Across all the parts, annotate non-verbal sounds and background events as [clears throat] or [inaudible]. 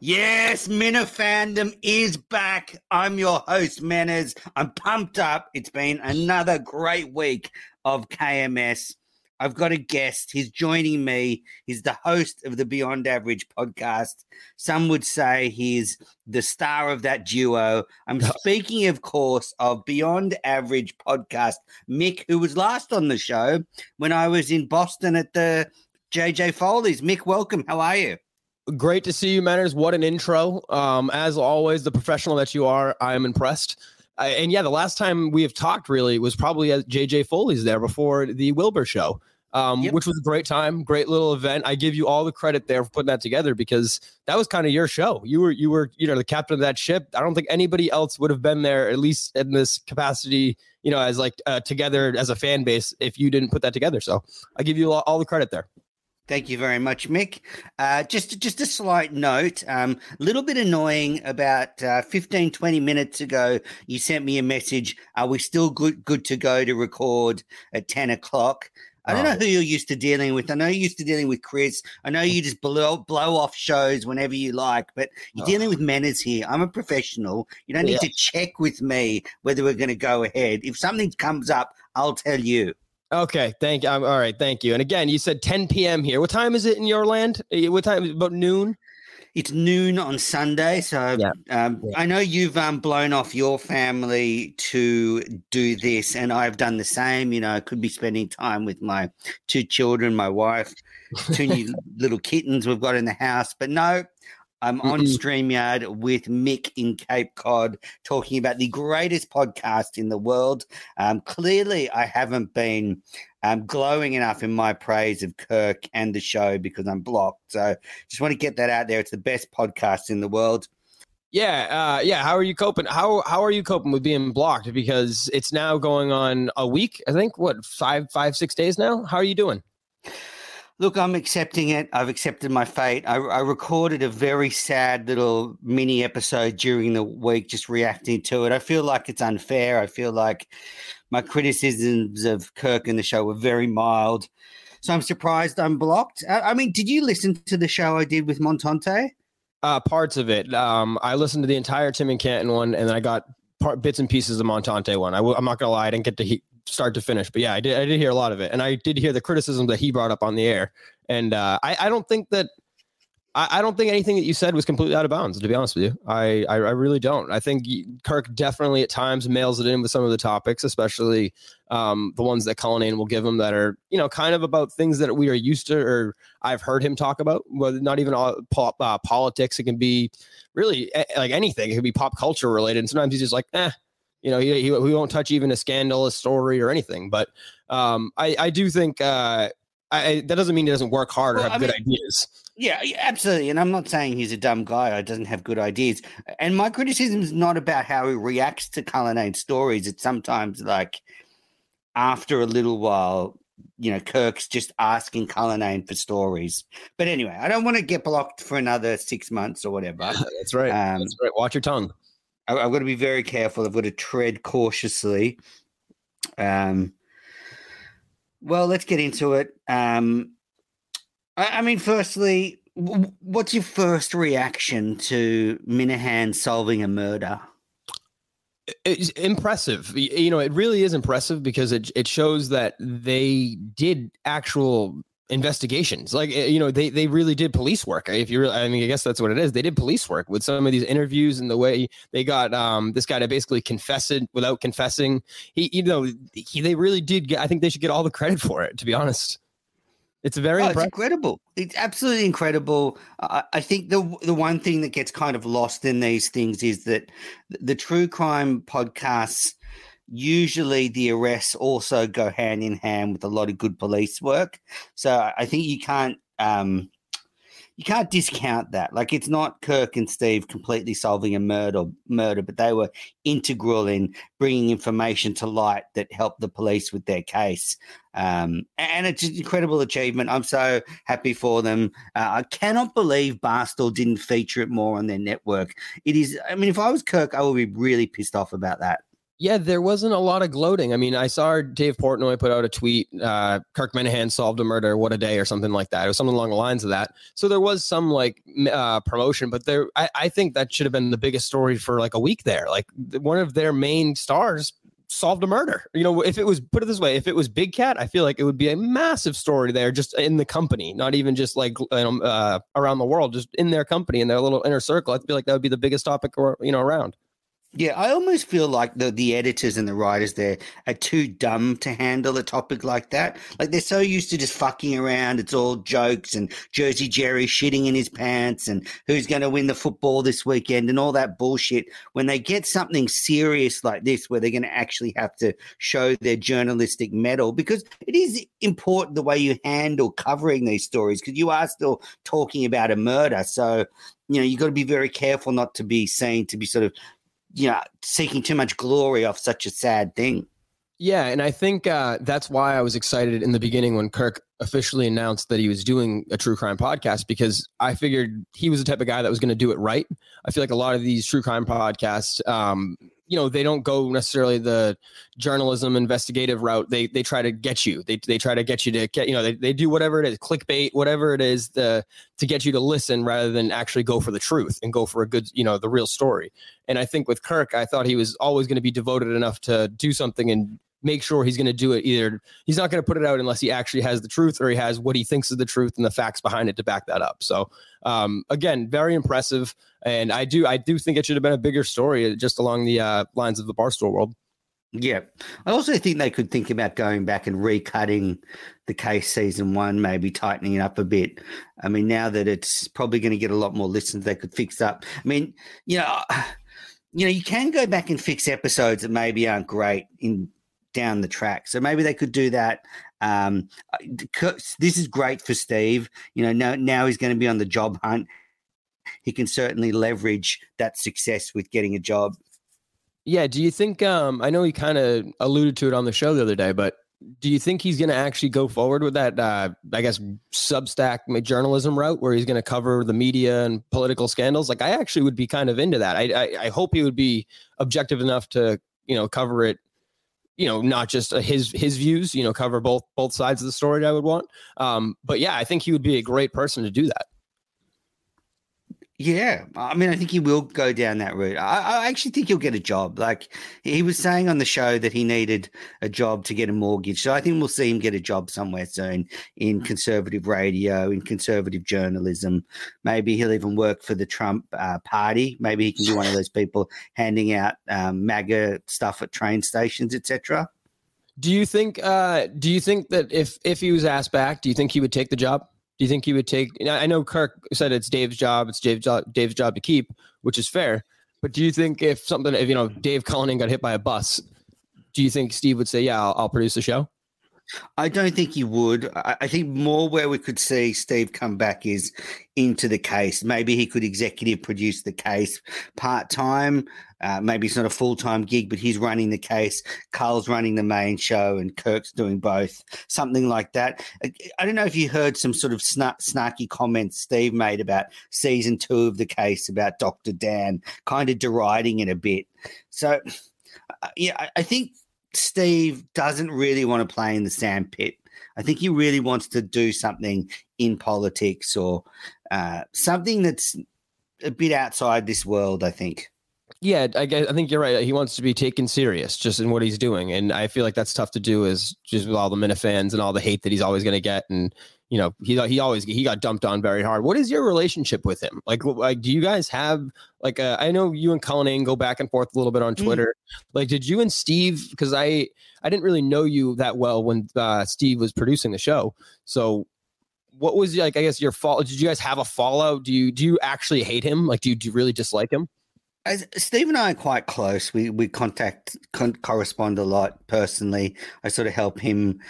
Yes, Minna fandom is back. I'm your host, Manners. I'm pumped up. It's been another great week of KMS. I've got a guest. He's joining me. He's the host of the Beyond Average podcast. Some would say he's the star of that duo. I'm speaking, of course, of Beyond Average podcast, Mick, who was last on the show when I was in Boston at the JJ Foley's. Mick, welcome. How are you? Great to see you, Manners. What an intro. Um, as always, the professional that you are, I am impressed. Uh, and yeah, the last time we have talked really was probably at JJ Foley's there before the Wilbur show, um, yep. which was a great time, great little event. I give you all the credit there for putting that together because that was kind of your show. You were you were you know the captain of that ship. I don't think anybody else would have been there at least in this capacity, you know, as like uh, together as a fan base if you didn't put that together. So I give you all, all the credit there. Thank you very much, Mick. Uh, just just a slight note, a um, little bit annoying. About uh, 15, 20 minutes ago, you sent me a message. Are we still good good to go to record at 10 o'clock? I don't know oh. who you're used to dealing with. I know you're used to dealing with Chris. I know you just blow blow off shows whenever you like, but you're oh. dealing with Manners here. I'm a professional. You don't need to check with me whether we're going to go ahead. If something comes up, I'll tell you. Okay, thank you. Um, all right, thank you. And again, you said 10 p.m. here. What time is it in your land? Uh, what time? About noon. It's noon on Sunday, so yeah. Um, yeah. I know you've um, blown off your family to do this, and I've done the same. You know, I could be spending time with my two children, my wife, two new [laughs] little kittens we've got in the house, but no, I'm on StreamYard with Mick in Cape Cod talking about the greatest podcast in the world. Um, clearly, I haven't been um, glowing enough in my praise of Kirk and the show because I'm blocked. So just want to get that out there. It's the best podcast in the world. Yeah, uh, yeah. How are you coping? How how are you coping with being blocked? Because it's now going on a week. I think what five five six days now. How are you doing? Look, I'm accepting it. I've accepted my fate. I, I, recorded a very sad little mini episode during the week, just reacting to it. I feel like it's unfair. I feel like my criticisms of Kirk and the show were very mild. So I'm surprised I'm blocked. I, I mean, did you listen to the show I did with Montante? Uh, parts of it. Um, I listened to the entire Tim and Canton one, and then I got part, bits and pieces of Montante one. I w- I'm not gonna lie, I didn't get to he- start to finish. But yeah, I did I did hear a lot of it, and I did hear the criticism that he brought up on the air. And uh, I I don't think that I, I don't think anything that you said was completely out of bounds. To be honest with you, I I, I really don't. I think Kirk definitely at times mails it in with some of the topics, especially um, the ones that Cullinane will give him that are you know kind of about things that we are used to or I've heard him talk about. Whether not even all uh, politics, it can be really like anything. It could be pop culture related. And sometimes he's just like, eh, you know, he, he, he won't touch even a scandalous story or anything. But um, I, I do think uh, I, that doesn't mean he doesn't work hard or well, have I good mean, ideas. Yeah, absolutely. And I'm not saying he's a dumb guy or doesn't have good ideas. And my criticism is not about how he reacts to Cullinane's stories. It's sometimes like after a little while, you know, Kirk's just asking Cullinane for stories. But anyway, I don't want to get blocked for another six months or whatever. [laughs] That's right. Um, That's right. Watch your tongue. I, have got to be very careful. I've got to tread cautiously. Um, well, let's get into it. Um, I, I mean, firstly, w- what's your first reaction to Minihane solving a murder? It's impressive. You know, it really is impressive because it it shows that they did actual investigations. Like eh, you know they they really did police work. If you really i mean i guess that's what it is. They did police work with some of these interviews and the way they got um this guy to basically confess it without confessing. He you know he, they really did get i think they should get all the credit for it to be honest. It's very oh, it's incredible. It's absolutely incredible. I, I think the the one thing that gets kind of lost in these things is that the true crime podcasts usually the arrests also go hand in hand with a lot of good police work. So I think you can't um, you can't discount that. Like it's not Kirk and Steve completely solving a murder, murder, but they were integral in bringing information to light that helped the police with their case. Um, and it's an incredible achievement. I'm so happy for them. Uh, I cannot believe Barstool didn't feature it more on their network. It is. I mean, if I was Kirk, I would be really pissed off about that. Yeah, there wasn't a lot of gloating. I mean, I saw Dave Portnoy put out a tweet, uh, Kirk Minihane solved a murder, what a day, or something like that. It was something along the lines of that. So there was some like uh, promotion, but there, I, I think that should have been the biggest story for like a week there. Like one of their main stars solved a murder. You know, if it was put it this way, if it was Big Cat, I feel like it would be a massive story there, just in the company, not even just like uh, around the world, just in their company in their little inner circle. I feel like that would be the biggest topic, or, you know, around. Yeah, I almost feel like the, the editors and the writers there are too dumb to handle a topic like that. Like they're so used to just fucking around. It's all jokes and Jersey Jerry shitting in his pants and who's going to win the football this weekend and all that bullshit. When they get something serious like this, where they're going to actually have to show their journalistic mettle, because it is important the way you handle covering these stories, because you are still talking about a murder. So you know, you've got to be very careful not to be seen to be sort of you know, seeking too much glory off such a sad thing. Yeah, and I think uh, that's why I was excited in the beginning when Kirk officially announced that he was doing a true crime podcast because I figured he was the type of guy that was going to do it right. I feel like a lot of these true crime podcasts, um, you know they don't go necessarily the journalism investigative route. They they try to get you. They, they try to get you to get you know they, they do whatever it is clickbait whatever it is the to get you to listen rather than actually go for the truth and go for a good you know the real story. And i think with kirk i thought he was always going to be devoted enough to do something and make sure he's going to do it either he's not going to put it out unless he actually has the truth or he has what he thinks is the truth and the facts behind it to back that up. So um, again very impressive and i do i do think it should have been a bigger story just along the uh, lines of the barstool world. Yeah. I also think they could think about going back and recutting the case season one maybe tightening it up a bit. I mean now that it's probably going to get a lot more listens they could fix up. I mean you know you know, you can go back and fix episodes that maybe aren't great in down the track. So maybe they could do that. Um, this is great for Steve. You know, now, now he's going to be on the job hunt. He can certainly leverage that success with getting a job. Yeah. Do you think? Um, I know he kind of alluded to it on the show the other day, but do you think he's going to actually go forward with that? Uh, I guess Substack journalism route, where he's going to cover the media and political scandals. Like, I actually would be kind of into that. I, I, I hope he would be objective enough to you know cover it you know not just uh, his his views you know cover both both sides of the story that i would want. Um but yeah i think he would be a great person to do that yeah, I mean, I think he will go down that route. I, I, actually think he'll get a job. Like he was saying on the show that he needed a job to get a mortgage. So I think we'll see him get a job somewhere soon in conservative radio, in conservative journalism. Maybe he'll even work for the Trump uh, party. Maybe he can be one of those people handing out um, MAGA stuff at train stations, etc. Do you think? Uh, do you think that if if he was asked back, do you think he would take the job? Do you think he would take? I know Kirk said it's Dave's job. It's Dave's job. Dave's job to keep, which is fair. But do you think if something, if you know, Dave Cullinane got hit by a bus, do you think Steve would say, "Yeah, I'll, I'll produce the show"? I don't think he would. I think more where we could see Steve come back is into the case. Maybe he could executive produce the case part time. Uh, maybe it's not a full time gig, but he's running the case. Carl's running the main show, and Kirk's doing both. Something like that. I don't know if you heard some sort of snarky comments Steve made about season two of the case about Dr. Dan, kind of deriding it a bit. So, uh, yeah, I think Steve doesn't really want to play in the sandpit. I think he really wants to do something in politics or uh, something that's a bit outside this world. I think. Yeah, I, guess, I think you're right. He wants to be taken serious just in what he's doing, and I feel like that's tough to do. Is just with all the Minifans and all the hate that he's always going to get, and you know he he always he got dumped on very hard. What is your relationship with him? Like like do you guys have like uh, I know you and Cullinane go back and forth a little bit on mm. Twitter. Mm. Like did you and Steve because I I didn't really know you that well when uh, Steve was producing the show. So what was like I guess your fault? Did you guys have a fallout? Do you do you actually hate him? Like do you do you really dislike him? As Steve and I are quite close. We we contact con- correspond a lot personally. I sort of help him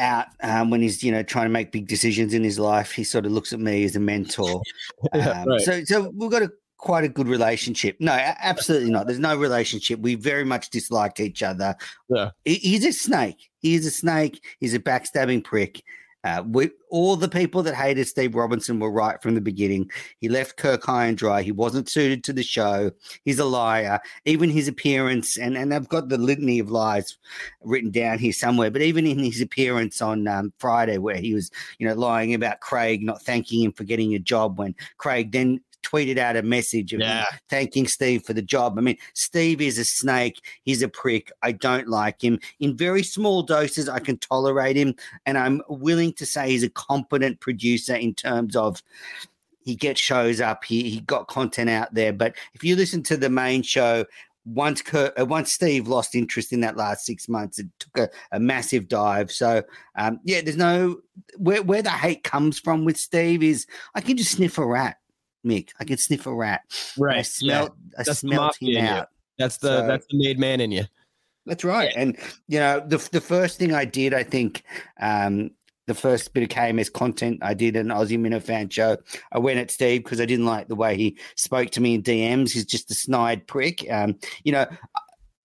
out um, when he's you know trying to make big decisions in his life. He sort of looks at me as a mentor. [laughs] Um, right. So so we've got a quite a good relationship. No, absolutely not. There's no relationship. We very much dislike each other. Yeah. He, he's a snake. He's a snake. He's a backstabbing prick. Uh, we, all the people that hated Steve Robinson were right from the beginning. He left Kirk high and dry. He wasn't suited to the show. He's a liar. Even his appearance, and, and I've got the litany of lies written down here somewhere, but even in his appearance on um, Friday, where he was, you know, lying about Craig not thanking him for getting a job when Craig then tweeted out a message of Yeah. thanking Steve for the job. I mean, Steve is a snake. He's a prick. I don't like him. In very small doses, I can tolerate him. And I'm willing to say he's a competent producer in terms of he gets shows up, he, he got content out there. But if you listen to the main show, once Kurt, uh, once Steve lost interest in that last six months, it took a, a massive dive. So um, yeah, there's no where where the hate comes from with Steve is I can just sniff a rat, Mick. I can sniff a rat. Right. I smelt I That's smelt him out. That's the So- that's the made man in you. That's right. And you know, the the first thing I did, I think, um, the first bit of KMS content I did an Aussie Minifan show. I went at Steve because I didn't like the way he spoke to me in DMs. He's just a snide prick. Um, you know,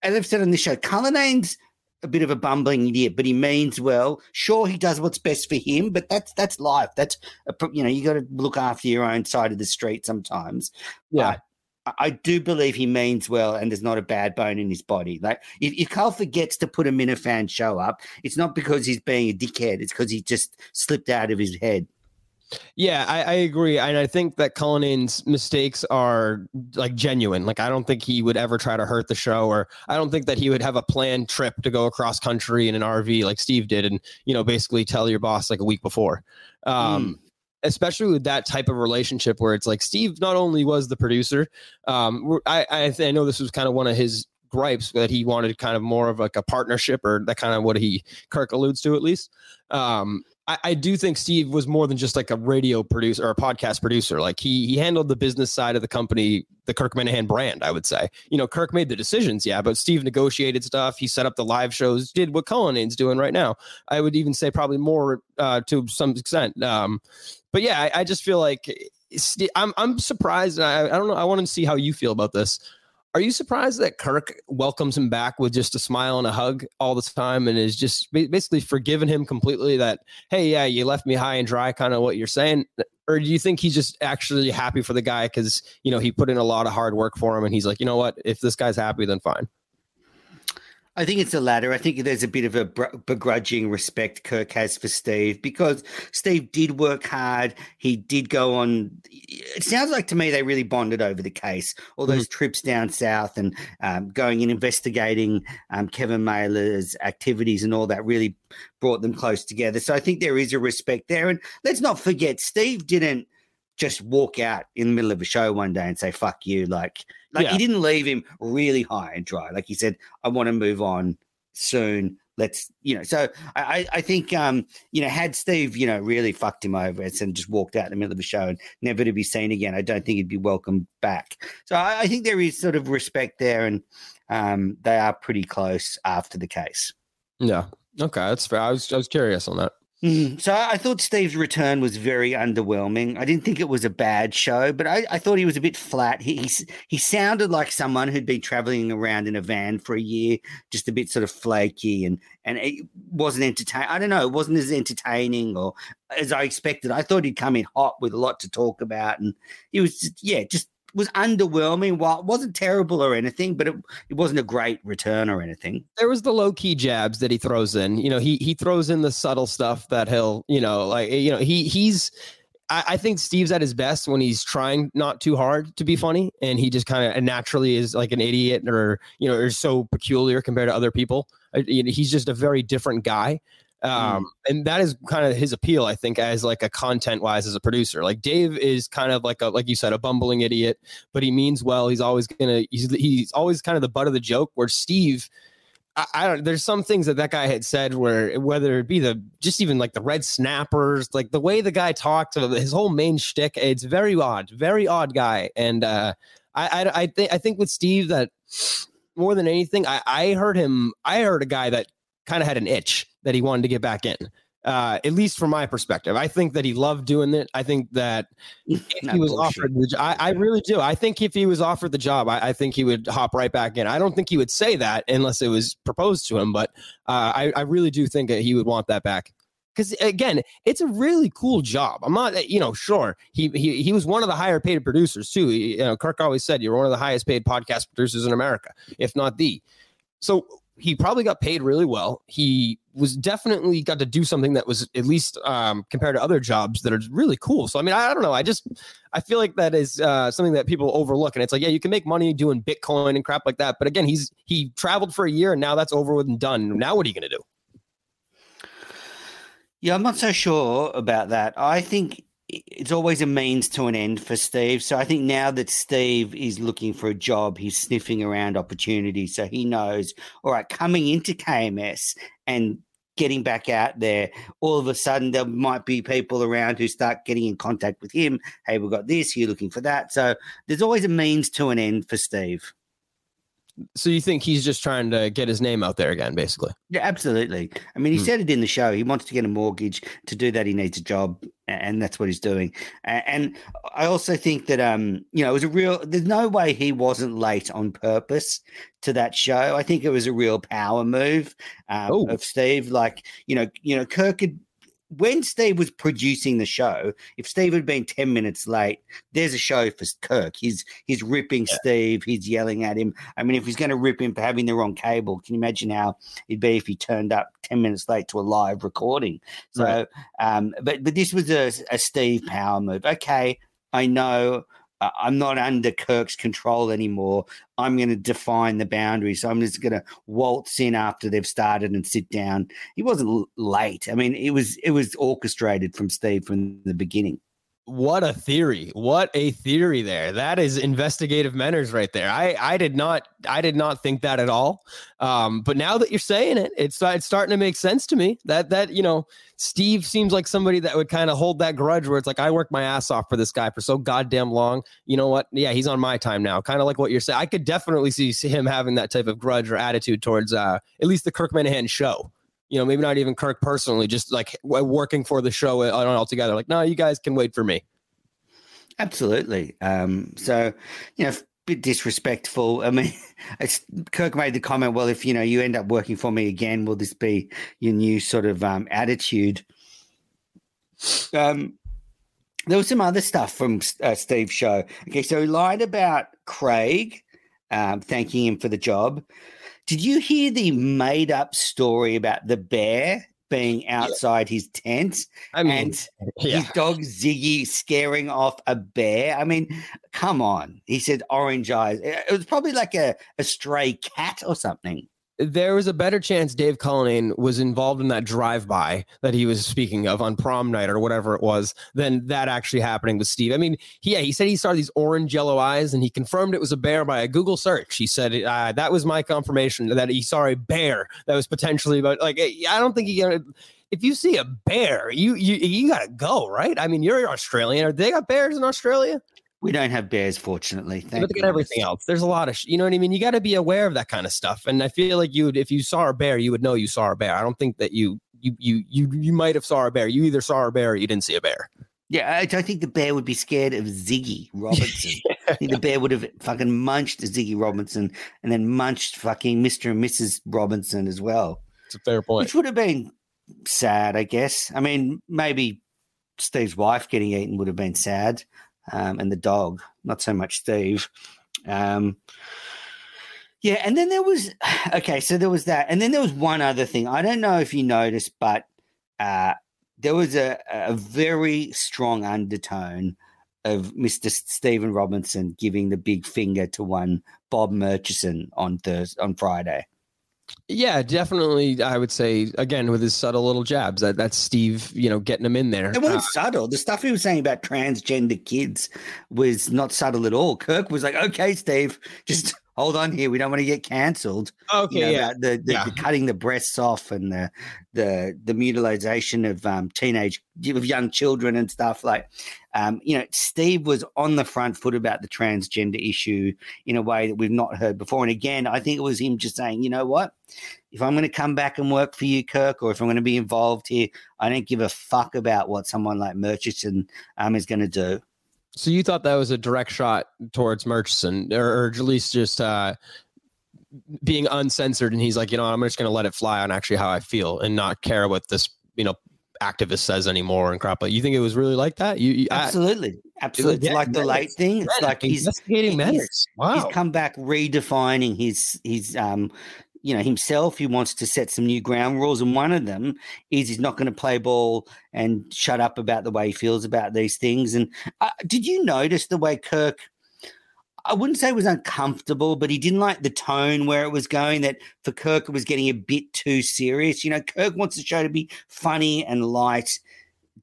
as I've said on this show, Cullinane's a bit of a bumbling idiot, but he means well. Sure, he does what's best for him, but that's that's life. That's a, you know, you got to look after your own side of the street sometimes. Yeah. But I- I do believe he means well and there's not a bad bone in his body. Like if, if Carl forgets to put a Minifan show up, it's not because he's being a dickhead. It's because he just slipped out of his head. Yeah, I, I agree, and I think that Cullinane's mistakes are like genuine. Like, I don't think he would ever try to hurt the show, or I don't think that he would have a planned trip to go across country in an RV like Steve did, and you know, basically tell your boss like a week before. Um, Especially with that type of relationship where it's like Steve not only was the producer, um, I I, th- I know this was kind of one of his gripes that he wanted kind of more of like a partnership or that kind of what he Kirk alludes to at least. Um, I, I do think Steve was more than just like a radio producer or a podcast producer. Like he he handled the business side of the company, the Kirk Minihane brand. I would say, you know, Kirk made the decisions, yeah, but Steve negotiated stuff. He set up the live shows, did what Cullinane's doing right now. I would even say probably more uh, to some extent. Um, but yeah, I, I just feel like Ste- I'm I'm surprised. and I, I don't know. I want to see how you feel about this. Are you surprised that Kirk welcomes him back with just a smile and a hug all the time and is just basically forgiven him completely that, hey, yeah, you left me high and dry, kind of what you're saying? Or do you think he's just actually happy for the guy because, you know, he put in a lot of hard work for him and he's like, you know what, if this guy's happy, then fine. I think it's the latter. I think there's a bit of a begrudging respect Kirk has for Steve because Steve did work hard. He did go on. It sounds like to me they really bonded over the case. All those trips down south and um, going and investigating um, Kevin Mailer's activities and all that really brought them close together. So I think there is a respect there. And let's not forget, Steve didn't just walk out in the middle of a show one day and say "fuck you." Like, like Yeah. he didn't leave him really high and dry. Like he said, "I want to move on soon." Let's, you know. So I, I- think, um, you know, had Steve, you know, really fucked him over and just walked out in the middle of a show and never to be seen again, I don't think he'd be welcomed back. So I, I think there is sort of respect there, and um, they are pretty close after the case. Yeah. Okay. That's fair. I was, I was curious on that. Mm, So I thought Steve's return was very underwhelming. I didn't think it was a bad show, but I, I thought he was a bit flat. He, he he sounded like someone who'd been traveling around in a van for a year, just a bit sort of flaky, and and it wasn't entertaining. I don't know, it wasn't as entertaining or as I expected. I thought he'd come in hot with a lot to talk about, and he was just, yeah, just was underwhelming. While it wasn't terrible or anything, but it, it wasn't a great return or anything. there was the low key jabs that he throws in. You know, he he throws in the subtle stuff that he'll, you know, like you know, he he's. I, I think Steve's at his best when he's trying not too hard to be funny, and he just kind of naturally is like an idiot, or you know, is so peculiar compared to other people. He's just a very different guy. Um, and that is kind of his appeal, I think, as like a content wise as a producer. Like Dave is kind of like a like you said, a bumbling idiot, but he means well. He's always gonna he's he's always kind of the butt of the joke. Where Steve, I, I don't. There's some things that that guy had said where whether it be the just even like the red snappers, like the way the guy talks, his whole main shtick, it's very odd, very odd guy. And uh, I I I think I think with Steve that more than anything, I I heard him. I heard a guy that kind of had an itch that he wanted to get back in. Uh, at least from my perspective, I think that he loved doing it. I think that if he was bullshit. offered the job, I, I really do. I think if he was offered the job, I, I think he would hop right back in. I don't think he would say that unless it was proposed to him, but uh, I, I really do think that he would want that back. because again, it's a really cool job. I'm not, you know, sure he he he was one of the higher paid producers too. He, you know, Kirk always said you're one of the highest paid podcast producers in America, if not the. So he probably got paid really well. He was definitely got to do something that was at least um, compared to other jobs that are really cool. So I mean, I, I don't know. I just I feel like that is uh, something that people overlook, and it's like, yeah, you can make money doing Bitcoin and crap like that, but again, he's he traveled for a year and now that's over with and done. Now what are you going to do? Yeah, I'm not so sure about that. I think it's always a means to an end for Steve. So I think now that Steve is looking for a job, he's sniffing around opportunities. So he knows, all right, coming into KMS and getting back out there, all of a sudden there might be people around who start getting in contact with him. Hey, we've got this, you're looking for that. So there's always a means to an end for Steve. So you think he's just trying to get his name out there again, basically? Yeah, absolutely. I mean, he hmm. said it in the show. He wants to get a mortgage. To do that, he needs a job, and that's what he's doing. And I also think that, um, you know, it was a real. There's no way he wasn't late on purpose to that show. I think it was a real power move um, of Steve. Like, you know, you know, Kirk had when Steve was producing the show, if Steve had been 10 minutes late, there's a show for Kirk. He's he's ripping yeah. Steve, he's yelling at him. I mean, if he's going to rip him for having the wrong cable, can you imagine how it'd be if he turned up 10 minutes late to a live recording? So, right. um, but but this was a, a Steve power move. Okay, I know I'm not under Kirk's control anymore. I'm going to define the boundaries. So I'm just going to waltz in after they've started and sit down. He wasn't late. I mean, it was it was orchestrated from Steve from the beginning. What a theory. What a theory there. That is investigative manners right there. I I did not I did not think that at all. Um, but now that you're saying it, it's it's starting to make sense to me. That that, you know, Steve seems like somebody that would kind of hold that grudge where it's like I worked my ass off for this guy for so goddamn long. You know what? Yeah, he's on my time now. Kind of like what you're saying. I could definitely see, see him having that type of grudge or attitude towards uh at least the Kirk Minihane show you know, maybe not even Kirk personally, just like working for the show all together. Like, no, you guys can wait for me. Absolutely. Um, so, you know, a bit disrespectful. I mean, [laughs] Kirk made the comment, well, if, you know, you end up working for me again, will this be your new sort of um, attitude? Um, there was some other stuff from uh, Steve's show. Okay, so he lied about Craig, um, thanking him for the job. Did you hear the made up story about the bear being outside yeah. his tent I mean, and [laughs] yeah. his dog Ziggy scaring off a bear? I mean, come on. He said orange eyes. It was probably like a, a stray cat or something there was a better chance Dave Cullinane was involved in that drive-by that he was speaking of on prom night or whatever it was than that actually happening with Steve. I mean, he, yeah, he said he saw these orange yellow eyes and he confirmed it was a bear by a Google search. He said uh, that was my confirmation that he saw a bear that was potentially but like I don't think he got if you see a bear, you you you gotta go, right? I mean, you're Australian. Are they got bears in Australia? We don't have bears, fortunately. Thank Look at everything else. There's a lot of, sh- you know what I mean. You got to be aware of that kind of stuff. And I feel like you would, if you saw a bear, you would know you saw a bear. I don't think that you, you, you, you, you might have saw a bear. You either saw a bear or you didn't see a bear. Yeah, I don't think the bear would be scared of Ziggy Robinson. [laughs] I think the bear would have fucking munched Ziggy Robinson and then munched fucking Mr. and Mrs. Robinson as well. It's a fair point. Which would have been sad, I guess. I mean, maybe Steve's wife getting eaten would have been sad um, and the dog, not so much Steve. Um, yeah, and then there was [sighs] okay, so there was that, and then there was one other thing. I don't know if you noticed, but uh, there was a, a very strong undertone of Mr. Stephen Robinson giving the big finger to one Bob Murchison on Thursday on Friday. Yeah, definitely. I would say again with his subtle little jabs. That that's Steve, you know, getting him in there. It wasn't uh, subtle. The stuff he was saying about transgender kids was not subtle at all. Kirk was like, "Okay, Steve, just hold on here. We don't want to get cancelled. Okay, you know, yeah. The, the, yeah. the, cutting the breasts off and the the the mutilization of um, teenage of young children and stuff like. Um, you know, Steve was on the front foot about the transgender issue in a way that we've not heard before. And again, I think it was him just saying, you know what, if I'm going to come back and work for you, Kirk, or if I'm going to be involved here, I don't give a fuck about what someone like Murchison um, is going to do. So you thought that was a direct shot towards Murchison, or, or at least just uh, being uncensored, and he's like, you know, I'm just going to let it fly on actually how I feel and not care what this, you know, activist says anymore and crap. But you think it was really like that? You, you absolutely, I, absolutely. It's like the late thing. It's like he's investigating he's, wow. he's come back redefining his his um you know himself he wants to set some new ground rules and one of them is he's not going to play ball and shut up about the way he feels about these things and uh, did you notice the way kirk I wouldn't say was uncomfortable, but he didn't like the tone where it was going. That for Kirk, it was getting a bit too serious. You know, Kirk wants the show to be funny and light,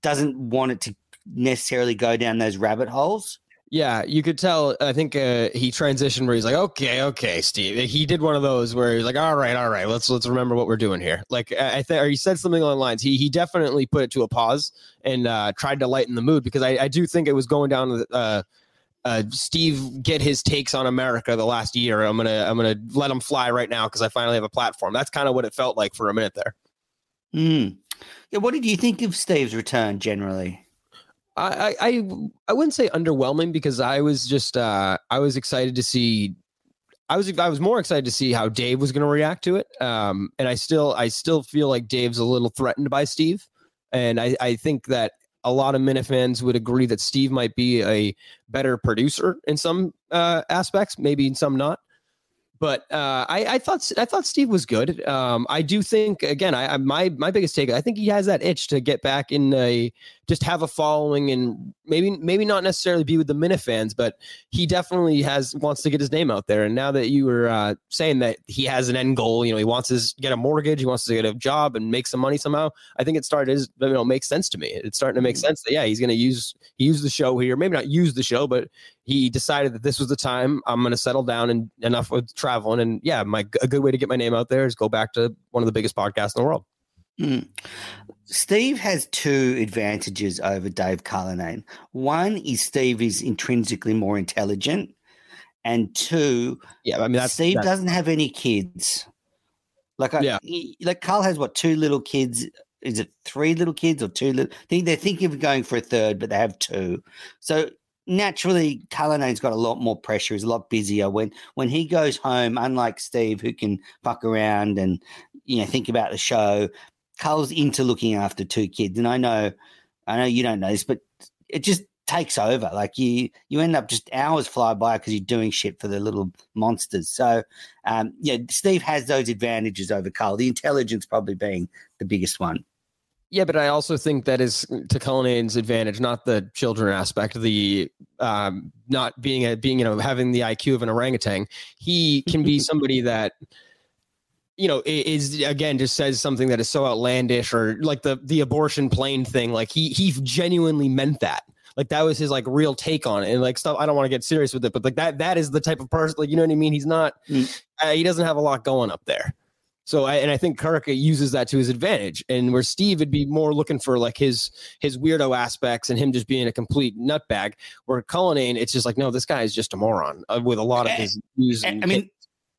doesn't want it to necessarily go down those rabbit holes. Yeah, you could tell. I think uh, he transitioned where he's like, "Okay, okay, Steve." He did one of those where he's like, "All right, all right, let's let's remember what we're doing here." Like I think, or he said something along the lines. He he definitely put it to a pause and uh, tried to lighten the mood because I, I do think it was going down uh, uh, Steve get his takes on America the last year. I'm gonna I'm gonna let him fly right now because I finally have a platform. That's kind of what it felt like for a minute there. Mm. Yeah, what did you think of Steve's return generally? I, I I wouldn't say underwhelming because I was just uh, I was excited to see I was I was more excited to see how Dave was going to react to it. Um, and I still I still feel like Dave's a little threatened by Steve, and I I think that a lot of Minifans would agree that Steve might be a better producer in some uh, aspects, maybe in some not but uh, I, I, thought I thought Steve was good. Um, I do think again, I, I, my my biggest take. I think he has that itch to get back in a just have a following and maybe maybe not necessarily be with the Minifans, but he definitely has wants to get his name out there. And now that you were uh, saying that he has an end goal, you know, he wants to get a mortgage, he wants to get a job and make some money somehow. I think it started is you know makes sense to me. It's starting to make mm-hmm. sense that yeah, he's going to use use the show here. Maybe not use the show, but he decided that this was the time I'm going to settle down and enough with traveling. And yeah, my a good way to get my name out there is go back to one of the biggest podcasts in the world. Mm. Steve has two advantages over Dave Cullinane. One is Steve is intrinsically more intelligent, and two, yeah, I mean that's, Steve that's, doesn't have any kids. Like, I, yeah. Like Carl has what two little kids? Is it three little kids or two little? I think they're thinking of going for a third, but they have two. So naturally Cullinane's got a lot more pressure. He's a lot busier. When when he goes home, unlike Steve, who can fuck around and you know think about the show, Carl's into looking after two kids. And I know, I know you don't know this, but it just takes over. Like you, you end up just hours fly by because you're doing shit for the little monsters. So, um, yeah, Steve has those advantages over Carl. The intelligence probably being the biggest one. Yeah, but I also think that is to Cullinane's advantage, not the children aspect, the um, not being a being you know having the IQ of an orangutan. He can be [laughs] somebody that you know is again just says something that is so outlandish or like the the abortion plane thing. Like he he genuinely meant that. Like that was his like real take on it, and like stuff. I don't want to get serious with it, but like that that is the type of person. Like you know what I mean? He's not. Mm. Uh, he doesn't have a lot going up there. So I, and I think Kirk uses that to his advantage, and where Steve would be more looking for like his his weirdo aspects and him just being a complete nutbag. Where Cullinane, it's just like no, this guy is just a moron uh, with a lot of his views. I mean,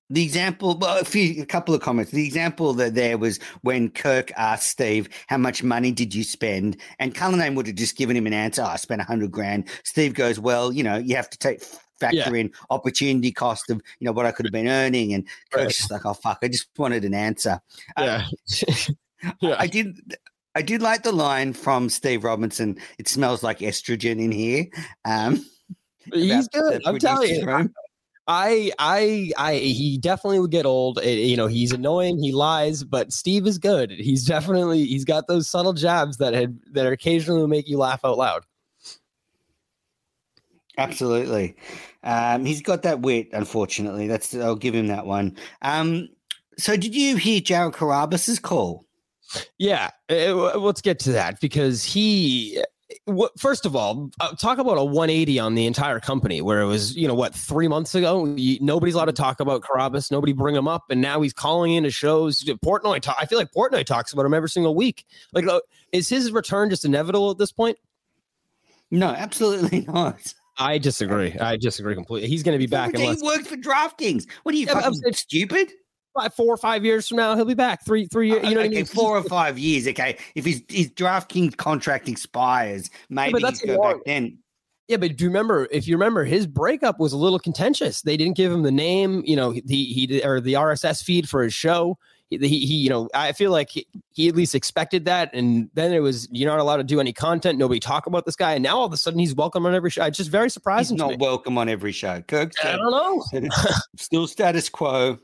the example, well, a few, a couple of comments. The example that there was when Kirk asked Steve, "How much money did you spend?" and Cullinane would have just given him an answer. I spent a hundred grand. Steve goes, "Well, you know, you have to take factor yeah. in opportunity cost of you know what I could have been earning. And right. just like, oh fuck, I just wanted an answer. Yeah. [laughs] yeah. I did. I did like the line from Steve Robinson. It smells like estrogen in here. Um, He's good. I'm telling you. I, I, I, he definitely would get old. It, you know, he's annoying. He lies, but Steve is good. He's definitely, he's got those subtle jabs that had, that occasionally make you laugh out loud. Absolutely. Um, he's got that wit, unfortunately. That's I'll give him that one. Um, so did you hear Jared Carrabis's call? Yeah, uh, let's get to that because he first of all, uh, talk about a 180 on the entire company where it was, you know, what, three months ago, nobody's allowed to talk about Carabas. Nobody bring him up. And now he's calling into shows. Portnoy, talk, I feel like Portnoy talks about him every single week. Like, uh, is his return just inevitable at this point? No, absolutely [laughs] not. I disagree. I disagree completely. He's going to be back. He worked for DraftKings. What are you yeah, fucking stupid? Five, four or five years from now, he'll be back. Three, three years. Uh, you know, okay, I mean? four or five years. Okay, if his his DraftKings contract expires, maybe yeah, go back then. Yeah, but do you remember? If you remember, his breakup was a little contentious. They didn't give him the name, you know, he he or the RSS feed for his show he, he you know I feel like he, he at least expected that, and then it was you're not allowed to do any content, nobody talk about this guy, and now all of a sudden he's welcome on every show. It's just very surprising. He's not welcome on every show. Kirk, I don't know. [laughs] still status quo.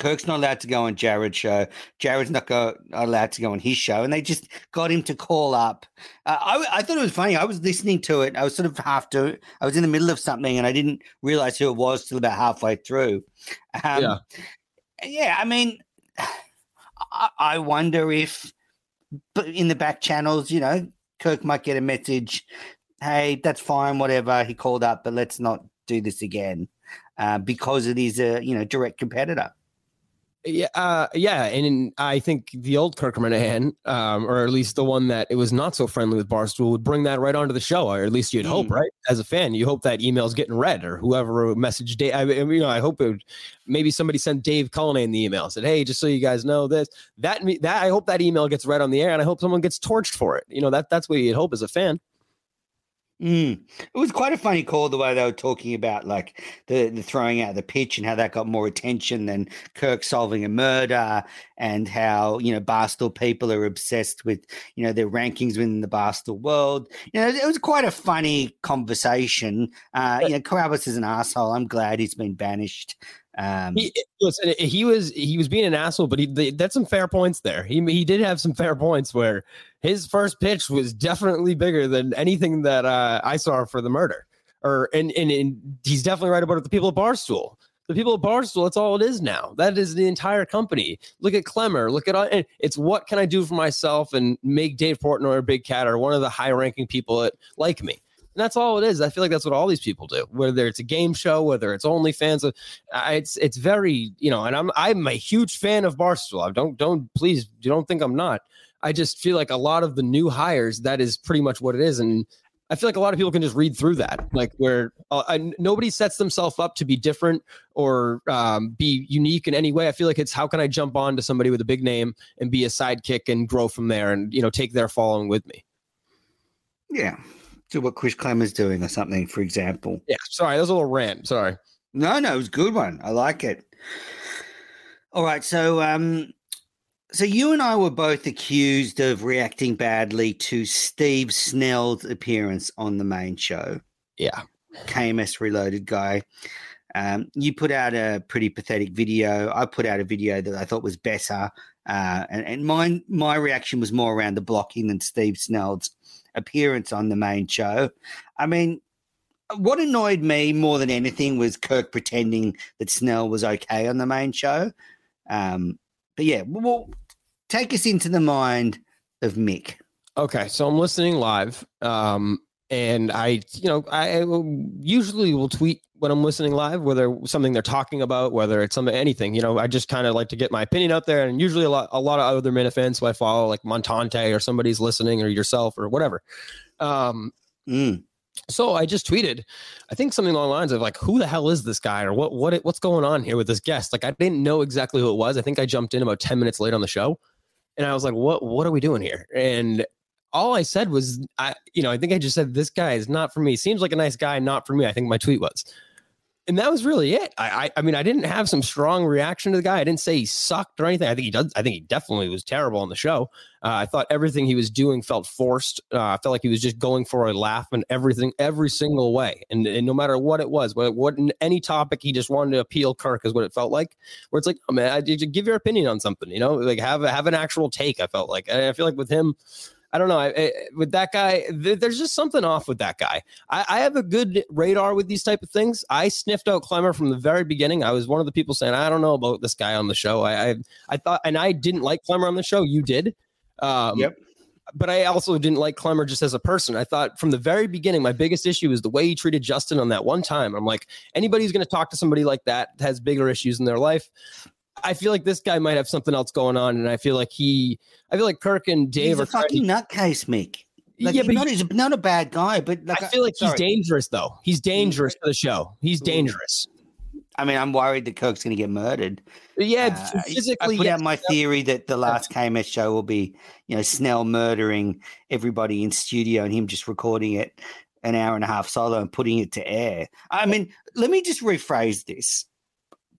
Kirk's not allowed to go on Jared's show. Jared's not go, allowed to go on his show, and they just got him to call up. Uh, I, I thought it was funny. I was listening to it. I was sort of half to. I was in the middle of something, and I didn't realize who it was till about halfway through. Um, yeah, yeah. I mean, I, I wonder if, in the back channels, you know, Kirk might get a message. Hey, that's fine. Whatever he called up, but let's not do this again uh, because it is a you know direct competitor. Yeah, uh, yeah, and I think the old Kirk [laughs] um, or at least the one that it was not so friendly with Barstool, would bring that right onto the show, or at least you'd mm. hope, right? As a fan, you hope that email's getting read, or whoever messaged Dave. I mean, you know, I hope it. Would, maybe somebody sent Dave Cullinane the email, said, "Hey, just so you guys know this, that that I hope that email gets read on the air, and I hope someone gets torched for it. You know, that that's what you'd hope as a fan." Mm. It was quite a funny call the way they were talking about like the, the throwing out the pitch and how that got more attention than Kirk solving a murder and how, you know, Barstool people are obsessed with, you know, their rankings within the Barstool world. You know, it was quite a funny conversation. Uh, you know, Carrabis is an asshole. I'm glad he's been banished. Um, he, listen, he was he was being an asshole, but he that's some fair points there. He he did have some fair points where his first pitch was definitely bigger than anything that uh, I saw for the murder. Or and, and and he's definitely right about it. the people at Barstool. The people at Barstool, that's all it is now. That is the entire company. Look at Klemmer. Look at it's what can I do for myself and make Dave Portnoy or Big Cat or one of the high ranking people that like me. And that's all it is. I feel like that's what all these people do. Whether it's a game show, whether it's OnlyFans, it's it's very you know. And I'm I'm a huge fan of Barstool. I don't don't please don't think I'm not. I just feel like a lot of the new hires that is pretty much what it is, and I feel like a lot of people can just read through that, like where uh, I, nobody sets themselves up to be different or um, be unique in any way. I feel like it's how can I jump on to somebody with a big name and be a sidekick and grow from there, and you know take their following with me. Yeah, do what Chris Klemmer's doing or something, for example. Yeah, sorry, that was a little rant. Sorry. No, no, it was a good one. I like it. All right, so um, so you and I were both accused of reacting badly to Steve Snell's appearance on the main show. Yeah, KMS Reloaded guy. Um, you put out a pretty pathetic video. I put out a video that I thought was better, uh, and, and my my reaction was more around the blocking than Steve Snell's appearance on the main show. I mean, what annoyed me more than anything was Kirk pretending that Snell was okay on the main show. Um, but yeah, well, take us into the mind of Mick. Okay, so I'm listening live, um, and I, you know, I usually will tweet when I'm listening live, whether something they're talking about, whether it's something, anything. You know, I just kind of like to get my opinion out there, and usually a lot, a lot of other Minifans who I follow, like Montante or somebody's listening, or yourself, or whatever. Um, mm. So I just tweeted, I think something along the lines of like, "Who the hell is this guy?" or "What what what's going on here with this guest?" Like I didn't know exactly who it was. I think I jumped in about ten minutes late on the show, and I was like, "What what are we doing here?" And all I said was, I you know, I think I just said this guy is not for me. Seems like a nice guy, not for me. I think my tweet was and that was really it. I, I, I mean, I didn't have some strong reaction to the guy. I didn't say he sucked or anything. I think he does. I think he definitely was terrible on the show. Uh, I thought everything he was doing felt forced. Uh, I felt like he was just going for a laugh and everything, every single way. And, and no matter what it was, what, what any topic, he just wanted to appeal Kirk is what it felt like. Where it's like, oh man, I, give your opinion on something. You know, like have have an actual take. I felt like. And I feel like with him. I don't know. I, I, with that guy, th- there's just something off with that guy. I, I, have a good radar with these type of things. I sniffed out Klemmer from the very beginning. I was one of the people saying, I don't know about this guy on the show. I, I, I thought, and I didn't like Klemmer on the show. You did. Um, yep. But I also didn't like Klemmer just as a person. I thought from the very beginning, my biggest issue is the way he treated Justin on that one time. I'm like, anybody who's going to talk to somebody like that has bigger issues in their life. I feel like this guy might have something else going on, and I feel like he, I feel like Kirk and Dave he's are a fucking nutcase, Mick. Like, yeah, but not, he's not a bad guy, but like, I feel like sorry. he's dangerous, though. He's dangerous for the show. He's dangerous. I mean, I'm worried that Kirk's going to get murdered. Yeah, uh, physically. I put out my theory that the last KMS show will be, you know, Snell murdering everybody in studio and him just recording it an hour and a half solo and putting it to air. I mean, let me just rephrase this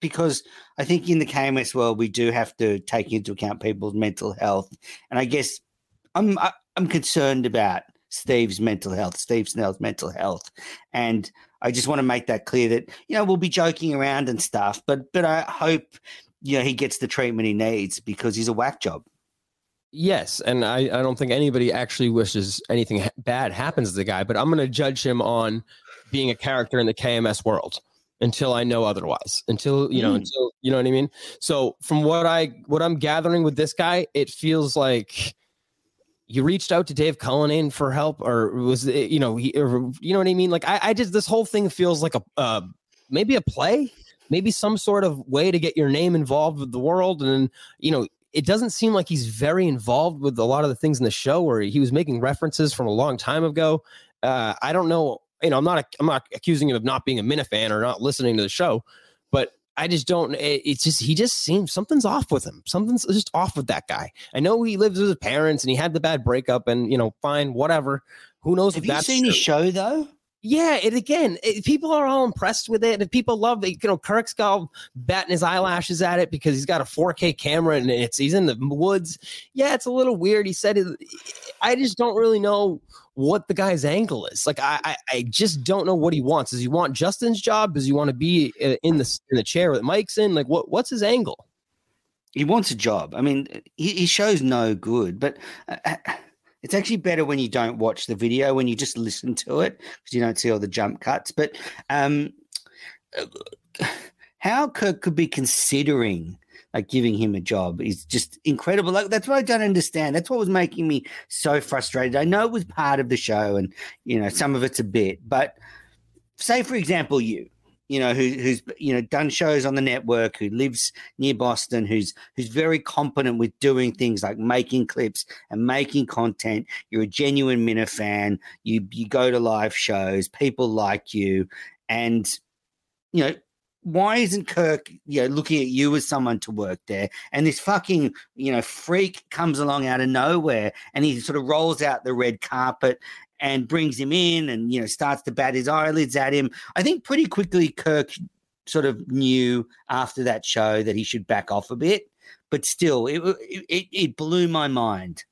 because I think in the KMS world we do have to take into account people's mental health, and I guess I'm I'm concerned about Steve's mental health, Steve Snell's mental health, and I just want to make that clear that you know we'll be joking around and stuff, but but I hope you know he gets the treatment he needs because he's a whack job. Yes, and I, I don't think anybody actually wishes anything bad happens to the guy, but I'm going to judge him on being a character in the KMS world until I know otherwise. Until you know, mm. until you know what I mean. So from what I what I'm gathering with this guy, it feels like you reached out to Dave Cullinane for help, or was it you know he, or, you know what I mean? Like I, I just this whole thing feels like a uh, maybe a play, maybe some sort of way to get your name involved with the world, and you know it doesn't seem like he's very involved with a lot of the things in the show where he was making references from a long time ago. Uh, I don't know. You know, I'm not. I'm not accusing him of not being a Minifan or not listening to the show, but I just don't. it's just he just seems something's off with him. Something's just off with that guy. I know he lives with his parents and he had the bad breakup, and you know, fine, whatever. Who knows? Have you seen his show though? Yeah, and again, it, people are all impressed with it, and people love it. You know, Kirk's got batting his eyelashes at it because he's got a 4K camera and it's he's in the woods. Yeah, it's a little weird. He said, it, "I just don't really know what the guy's angle is. Like, I, I, I just don't know what he wants. Does he want Justin's job? Does he want to be uh, in the in the chair that Mike's in? Like, what what's his angle? He wants a job. I mean, he, he shows no good, but." Uh, uh it's actually better when you don't watch the video, when you just listen to it, because you don't see all the jump cuts. But um, how Kirk could be considering like giving him a job is just incredible. Like that's what I don't understand. That's what was making me so frustrated. I know it was part of the show, and you know some of it's a bit, but say for example, you you know, who, who's you know done shows on the network, who lives near Boston, who's who's very competent with doing things like making clips and making content. You're a genuine Minifan. You you go to live shows. People like you, and you know why isn't Kirk, you know, looking at you as someone to work there? And this fucking, you know, freak comes along out of nowhere and he sort of rolls out the red carpet and brings him in and you know starts to bat his eyelids at him. I think pretty quickly Kirk sort of knew after that show that he should back off a bit, but still, it it, it blew my mind.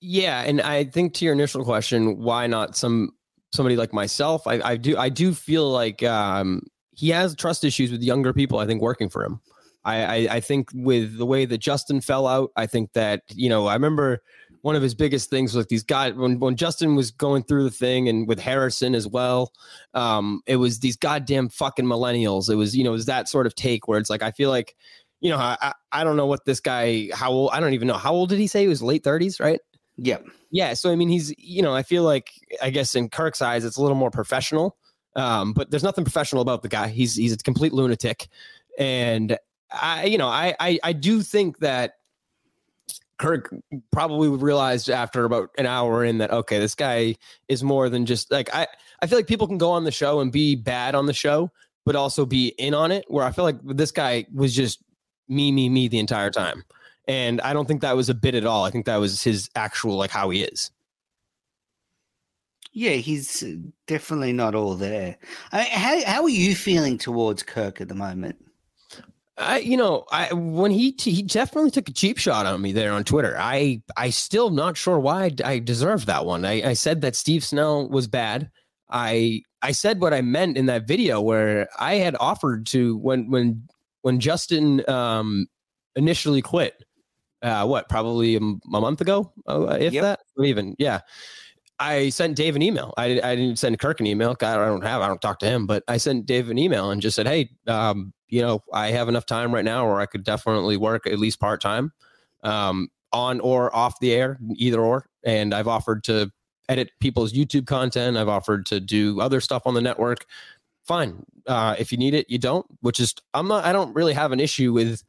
Yeah, and I think to your initial question, why not some somebody like myself? I, I do I do feel like um, he has trust issues with younger people. I think working for him. I, I, I think with the way that Justin fell out, I think that you know I remember one of his biggest things was these guys when, when Justin was going through the thing and with Harrison as well. Um, it was these goddamn fucking millennials. It was, you know, it was that sort of take where it's like, I feel like, you know, I, I don't know what this guy, how old, I don't even know. How old did he say? He was late 30s, right? Yeah. Yeah. So, I mean, he's, you know, I feel like, I guess in Kirk's eyes, it's a little more professional. Um, but there's nothing professional about the guy. He's, he's a complete lunatic. And I, you know, I, I, I do think that, Kirk probably realized after about an hour in that okay, this guy is more than just like I. I feel like people can go on the show and be bad on the show, but also be in on it. Where I feel like this guy was just me, me, me the entire time, and I don't think that was a bit at all. I think that was his actual like how he is. Yeah, he's definitely not all there. I, how how are you feeling towards Kirk at the moment? I, you know, I when he t- he definitely took a cheap shot on me there on Twitter. I I still not sure why I deserved that one. I, I said that Steve Snell was bad. I I said what I meant in that video where I had offered to when when when Justin um initially quit. Uh, what probably a, a month ago, uh, if yep. that, even yeah. I sent Dave an email. I, I didn't send Kirk an email. I don't have, I don't talk to him, but I sent Dave an email and just said, Hey, um, you know, I have enough time right now where I could definitely work at least part time, um, on or off the air, either or. And I've offered to edit people's YouTube content. I've offered to do other stuff on the network. Fine. Uh, if you need it, you don't, which is, I'm not, I don't really have an issue with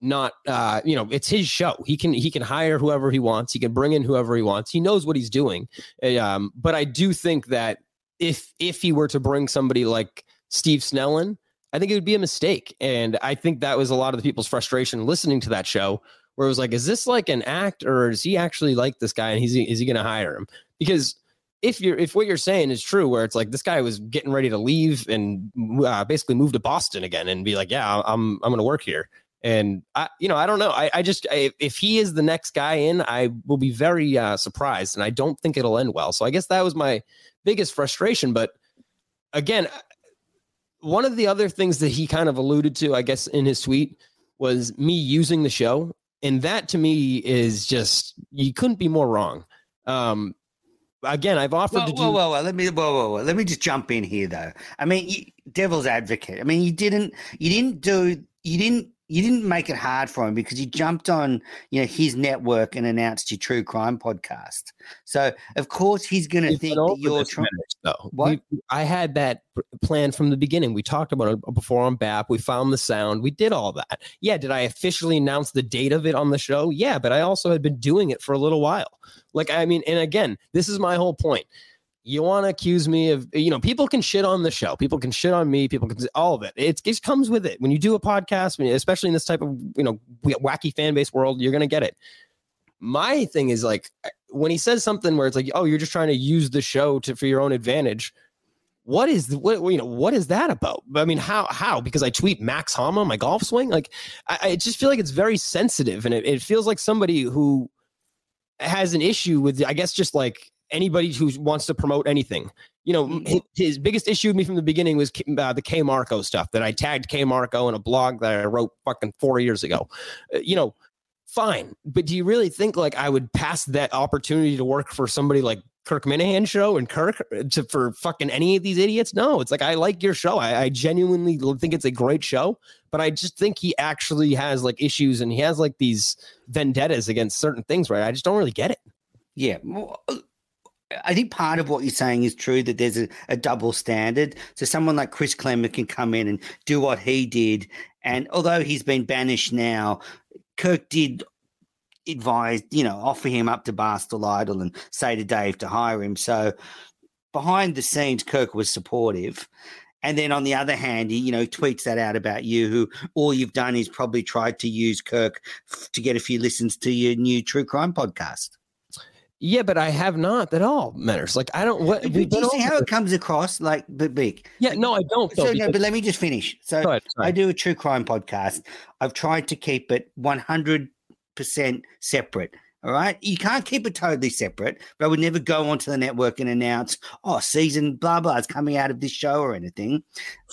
not uh you know it's his show. He can he can hire whoever he wants. He can bring in whoever he wants. He knows what he's doing. Eh, um but i do think that if if he were to bring somebody like steve snellen i think it would be a mistake. And i think that was a lot of the people's frustration listening to that show where it was like is this like an act or is he actually like this guy and he's is he going to hire him? Because if you're if what you're saying is true, where it's like this guy was getting ready to leave and uh, basically move to Boston again and be like, yeah, I'm I'm going to work here. And I, you know, I don't know. I, I just I, if he is the next guy in, I will be very uh, surprised, and I don't think it'll end well. So I guess that was my biggest frustration. But again, one of the other things that he kind of alluded to, I guess, in his tweet was me using the show, and that to me is just you couldn't be more wrong. Um, again, I've offered whoa, to do. Whoa, whoa, whoa! Let me, whoa, whoa, whoa! Let me just jump in here, though. I mean, you, devil's advocate. I mean, you didn't, you didn't do, you didn't you didn't make it hard for him because you jumped on you know his network and announced your true crime podcast. So of course he's going to think that you're trying. Though what we, I had that plan from the beginning. We talked about it before on BAP. We found the sound. We did all that. Yeah. Did I officially announce the date of it on the show? Yeah, but I also had been doing it for a little while. Like I mean, and again, this is my whole point you want to accuse me of you know people can shit on the show people can shit on me people can all of it. It just comes with it. When you do a podcast especially in this type of you know wacky fan base world you're gonna get it. My thing is like when he says something where it's like oh you're just trying to use the show to for your own advantage what is what you know what is that about? I mean how how? Because i tweet max homa my golf swing? Like i, I just feel like it's very sensitive and it, it feels like somebody who has an issue with i guess just like anybody who wants to promote anything. You know, mm-hmm. his, his biggest issue with me from the beginning was uh, the K Marco stuff that I tagged K Marco in a blog that I wrote fucking four years ago. Uh, you know, fine, but do you really think like I would pass that opportunity to work for somebody like Kirk Minihane show and Kirk uh, to for fucking any of these idiots? No, it's like I like your show. I, I genuinely think it's a great show, but I just think he actually has like issues and he has like these vendettas against certain things, right? I just don't really get it. Yeah. Well, uh, I think part of what you're saying is true that there's a, a, double standard. So someone like Chris Klemmer can come in and do what he did. And although he's been banished now, Kirk did advise, you know, offer him up to Barstool Idol and say to Dave to hire him. So behind the scenes, Kirk was supportive. And then on the other hand, he, you know, tweets that out about you, who all you've done is probably tried to use Kirk to get a few listens to your new true crime podcast. Yeah, but I have not at all, Menners. Like I don't. What do you see how it comes across? Like, but big. Yeah, no, I don't. Though, so no, but let me just finish. So ahead, I do a true crime podcast. I've tried to keep it one hundred percent separate. All right, you can't keep it totally separate. But I would never go onto the network and announce, "Oh, season blah blah is coming out of this show" or anything.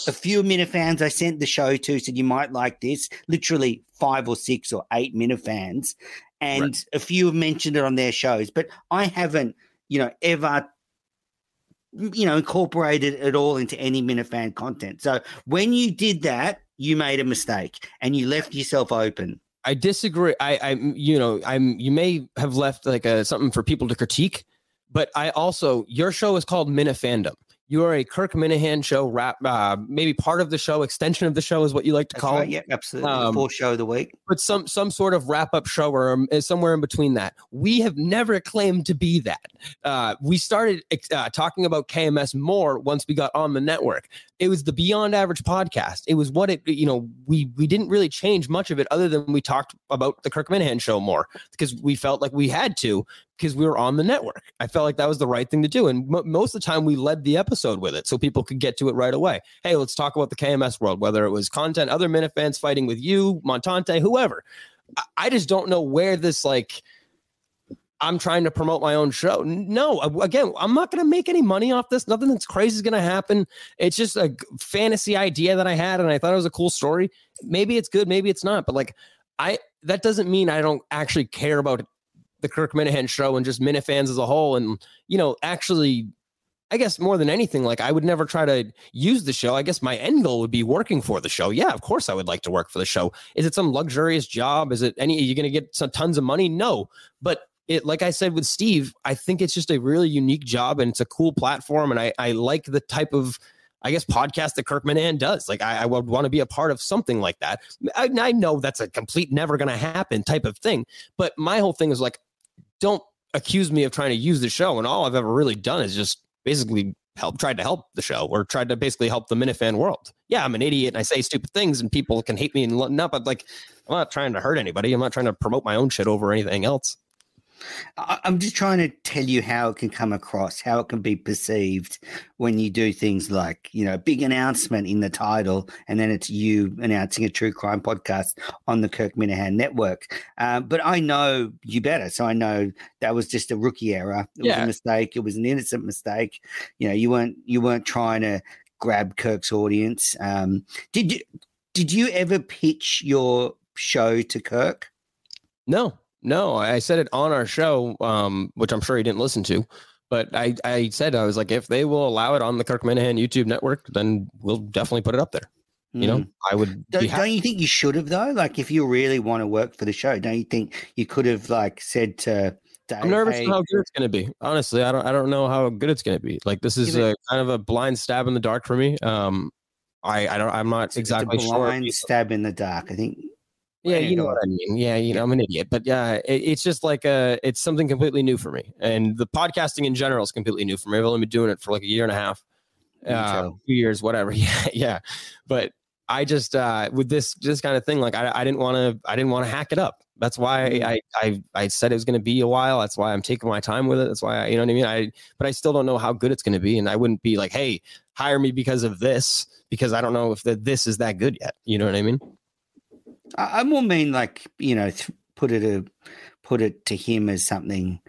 A few Minifans I sent the show to said you might like this. Literally five or six or eight Minifans, and right. a few have mentioned it on their shows, but I haven't, you know, ever you know incorporated it all into any minifan content. So when you did that you made a mistake and you left yourself open. I disagree. I i you know i'm you may have left like a something for people to critique but i also your show is called minifandom you are a Kirk Minihane show, wrap, uh, maybe part of the show, extension of the show is what you like to That's call right, it. Yeah, absolutely. Um, Full show of the week. But some some sort of wrap up show or um, somewhere in between that. We have never claimed to be that. Uh, we started uh, talking about KMS more once we got on the network. It was the Beyond Average podcast. It was what it, you know, we we didn't really change much of it other than we talked about the Kirk Minihane show more because we felt like we had to because we were on the network. I felt like that was the right thing to do. And m- most of the time, we led the episode with it so people could get to it right away. Hey, let's talk about the KMS world, whether it was content, other Minifans fighting with you, Montante, whoever. I, I just don't know where this, like, I'm trying to promote my own show. No, uh, again, I'm not going to make any money off this. Nothing that's crazy is going to happen. It's just a fantasy idea that I had, and I thought it was a cool story. Maybe it's good, maybe it's not. But like, I that doesn't mean I don't actually care about the Kirk Minihane show and just Minifans as a whole. And, you know, actually, I guess more than anything, like I would never try to use the show. I guess my end goal would be working for the show. Yeah, of course I would like to work for the show. Is it some luxurious job? Is it any, are you going to get some tons of money? No. But it, like I said with Steve, I think it's just a really unique job and it's a cool platform. And I, I like the type of, I guess, podcast that Kirk Minihane does. Like, I, I would want to be a part of something like that. I, I know that's a complete never to happen type of thing. But my whole thing is like, don't accuse me of trying to use the show. And all I've ever really done is just basically help, tried to help the show or tried to basically help the Minifan world. Yeah, I'm an idiot and I say stupid things and people can hate me and not, but like, I'm not trying to hurt anybody. I'm not trying to promote my own shit over anything else. I, I'm just trying to tell you how it can come across, how it can be perceived when you do things like, you know, big announcement in the title, and then it's you announcing a true crime podcast on the Kirk Minihane network. Um, but I know you better, so I know that was just a rookie error. It Yeah. was a mistake. It was an innocent mistake. You know, you weren't you weren't trying to grab Kirk's audience. Um, did you did you ever pitch your show to Kirk? No, no. I said it on our show, um, which I'm sure he didn't listen to. But I, I said I was like, if they will allow it on the Kirk Minihane YouTube network, then we'll definitely put it up there. You know, Mm. I would. Don't, don't you think you should have though? Like, if you really want to work for the show, don't you think you could have like said to Dave, I'm nervous "Hey, how good it's going to be. Honestly, I don't. I don't know how good it's going to be. Like this is a kind of a blind stab in the dark for me. Um, I, I don't. I'm not it's- it's a exactly sure. blind stab in the dark. I think. Yeah, you know what I mean. Yeah, you know, I'm an idiot, but yeah, it, it's just like a, it's something completely new for me, and the podcasting in general is completely new for me. I've only been doing it for like a year and a half, uh, two years, whatever. [laughs] Yeah, yeah. But I just uh, with this this kind of thing, like I, I didn't want to, I didn't want to hack it up. That's why Mm. I, I I said it was going to be a while. That's why I'm taking my time with it. That's why I, you know what I mean. I but I still don't know how good it's going to be, and I wouldn't be like, hey, hire me because of this, because I don't know if the, this is that good yet. You know what I mean? I, I more mean like you know, th- put it a, put it to him as something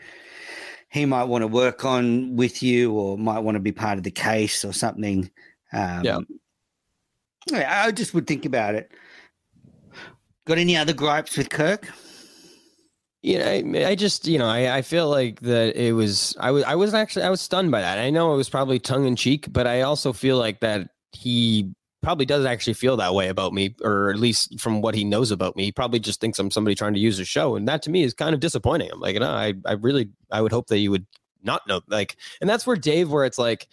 he might want to work on with you, or might want to be part of the case or something. Um, Yeah. I just would think about it. Got any other gripes with Kirk? Yeah, I, I just you know I, I feel like that it was I was I was actually I was stunned by that. I know it was probably tongue in cheek, but I also feel like that he probably doesn't actually feel that way about me, or at least from what he knows about me. He probably just thinks I'm somebody trying to use his show, and that to me is kind of disappointing. I'm like, no, I I really I would hope that you would not know like, and that's where Dave, where it's like.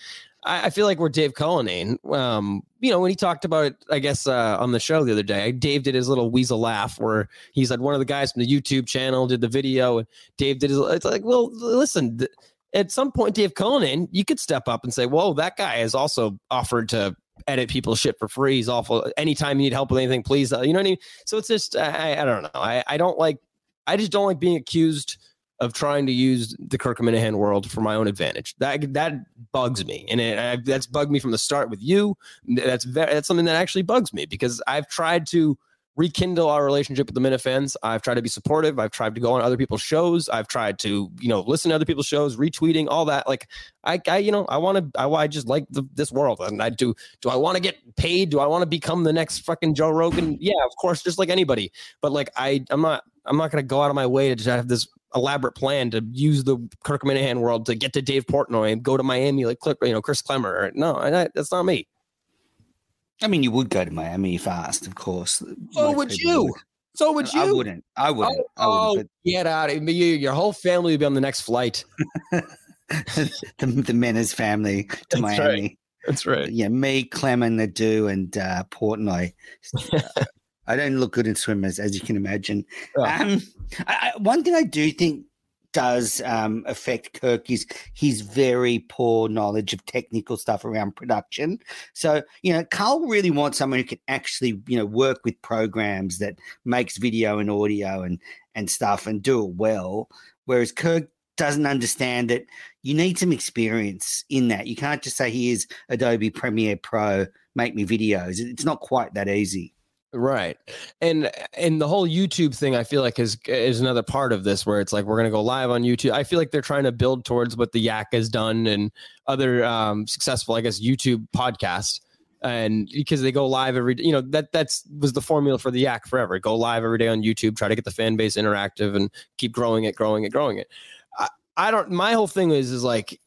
I I feel like we're Dave Cullinane. Um, you know, when he talked about it, I guess uh, on the show the other day, Dave did his little weasel laugh where he said one of the guys from the YouTube channel did the video and Dave did his. It's like, well, listen, th- at some point, Dave Cullinane, you could step up and say, whoa, that guy has also offered to edit people's shit for free. He's awful. Anytime you need help with anything, please. Uh, you know what I mean? So it's just, I, I don't know. I, I don't like, I just don't like being accused of trying to use the Kirk Minihane world for my own advantage. That that bugs me, and it, I, that's bugged me from the start with you. That's very, that's something that actually bugs me because I've tried to rekindle our relationship with the Minifans. I've tried to be supportive. I've tried to go on other people's shows. I've tried to you know listen to other people's shows, retweeting all that. Like I, I you know I want to I, I just like the, this world, and I do. Do I want to get paid? Do I want to become the next fucking Joe Rogan? Yeah, of course, just like anybody. But like I, I'm not. I'm not going to go out of my way to just have this elaborate plan to use the Kirk Minihane world to get to Dave Portnoy and go to Miami like you know, Chris Klemmer. No, that's not me. I mean, you would go to Miami asked, of course. So Most would you. So would you? I wouldn't. I wouldn't. Oh, I wouldn't. get out of here. You, your whole family would be on the next flight. [laughs] The, the Menace family to That's Miami. That's right. Yeah, me, Clement, Nadeau, and uh, Portnoy. [laughs] I don't look good in swimmers, as you can imagine. Yeah. Um, I, I, one thing I do think does um, affect Kirk is his very poor knowledge of technical stuff around production. So, you know, Carl really wants someone who can actually, you know, work with programs that makes video and audio and and stuff and do it well. Whereas Kirk doesn't understand that you need some experience in that. You can't just say, here's Adobe Premiere Pro, make me videos. It's not quite that easy. Right. And and the whole YouTube thing I feel like is is another part of this where it's like we're going to go live on YouTube. I feel like they're trying to build towards what the Yak has done and other um successful I guess YouTube podcasts and because they go live every you know that that's was the formula for the Yak forever. Go live every day on YouTube, try to get the fan base interactive and keep growing it, growing it, growing it. I, I don't my whole thing is is like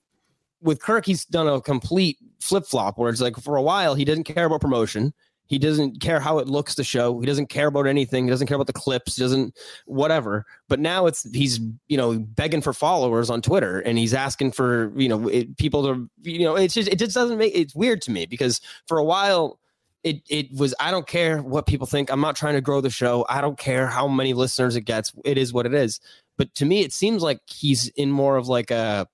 with Kirk he's done a complete flip-flop where it's like for a while he didn't care about promotion. He doesn't care how it looks the show. He doesn't care about anything. He doesn't care about the clips. He doesn't whatever. But now it's he's you know begging for followers on Twitter and he's asking for you know it, people to you know it's just it just doesn't make it's weird to me because for a while it it was I don't care what people think. I'm not trying to grow the show. I don't care how many listeners it gets. It is what it is. But to me, it seems like he's in more of like a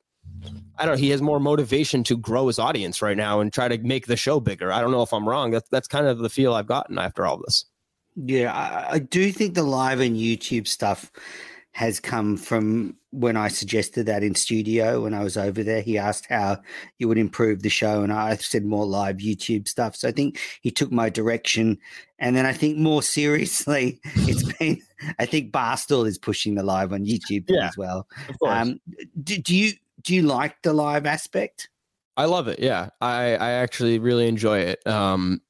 I don't know. He has more motivation to grow his audience right now and try to make the show bigger. I don't know if I'm wrong. That's that's kind of the feel I've gotten after all this. Yeah, I, I do think the live and YouTube stuff has come from when I suggested that in studio when I was over there. He asked how you would improve the show, and I said more live YouTube stuff. So I think he took my direction. And then I think more seriously, [laughs] it's been I think Barstool is pushing the live on YouTube Yeah, as well. Of course. Um, do, do you do you like the live aspect? I love it. Yeah, I I actually really enjoy it. Um,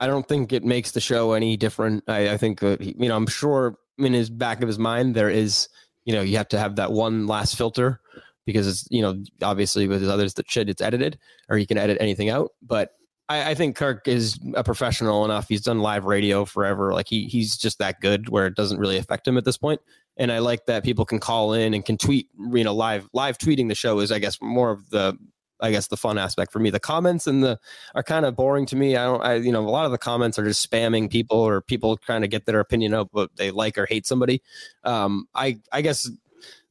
I don't think it makes the show any different. I, I think you know I'm sure in his back of his mind there is you know you have to have that one last filter because it's you know obviously with his others that shit it's edited or he can edit anything out. But I, I think Kirk is a professional enough. He's done live radio forever. Like he he's just that good where it doesn't really affect him at this point. And I like that people can call in and can tweet. You know, live live tweeting the show is I guess more of the I guess the fun aspect for me. The comments and the are kind of boring to me. I don't, I you know, a lot of the comments are just spamming people or people trying to get their opinion out what they like or hate somebody. Um, I I guess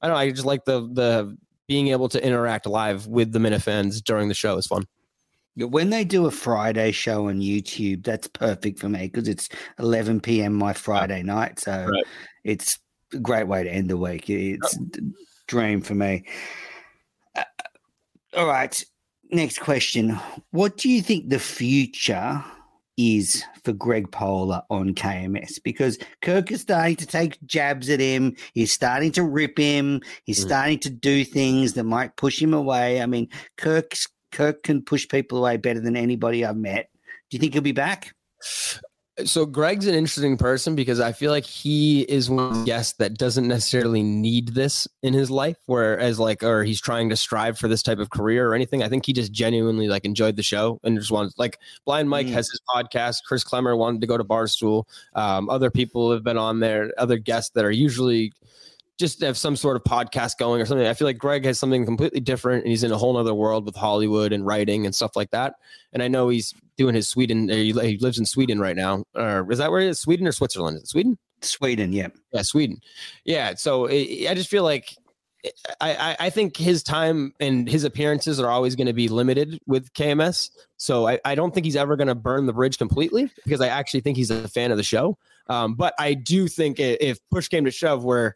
I don't. know, I just like the the being able to interact live with the Minifans during the show is fun. When they do a Friday show on YouTube, that's perfect for me because it's 11 p.m. my Friday night. So Right. it's a great way to end the week. It's a dream for me. Uh, all right. Next question. What do you think the future is for Greg Poehler on KMS? Because Kirk is starting to take jabs at him. He's starting to rip him. He's Mm. starting to do things that might push him away. I mean, Kirk's Kirk can push people away better than anybody I've met. Do you think he'll be back? So Greg's an interesting person because I feel like he is one of the guests that doesn't necessarily need this in his life, whereas like or he's trying to strive for this type of career or anything. I think he just genuinely like enjoyed the show and just wants like Blind Mike Mm. has his podcast. Chris Klemmer wanted to go to Barstool. Um, other people have been on there, other guests that are usually just have some sort of podcast going or something. I feel like Greg has something completely different and he's in a whole other world with Hollywood and writing and stuff like that. And I know he's doing his Sweden. uh, He lives in Sweden right now. Or is that where he is? Sweden or Switzerland? Is it Sweden? Sweden, yeah. Yeah, Sweden. Yeah. So it, I just feel like I, I I think his time and his appearances are always going to be limited with KMS. So I, I don't think he's ever going to burn the bridge completely because I actually think he's a fan of the show. Um, but I do think if push came to shove, where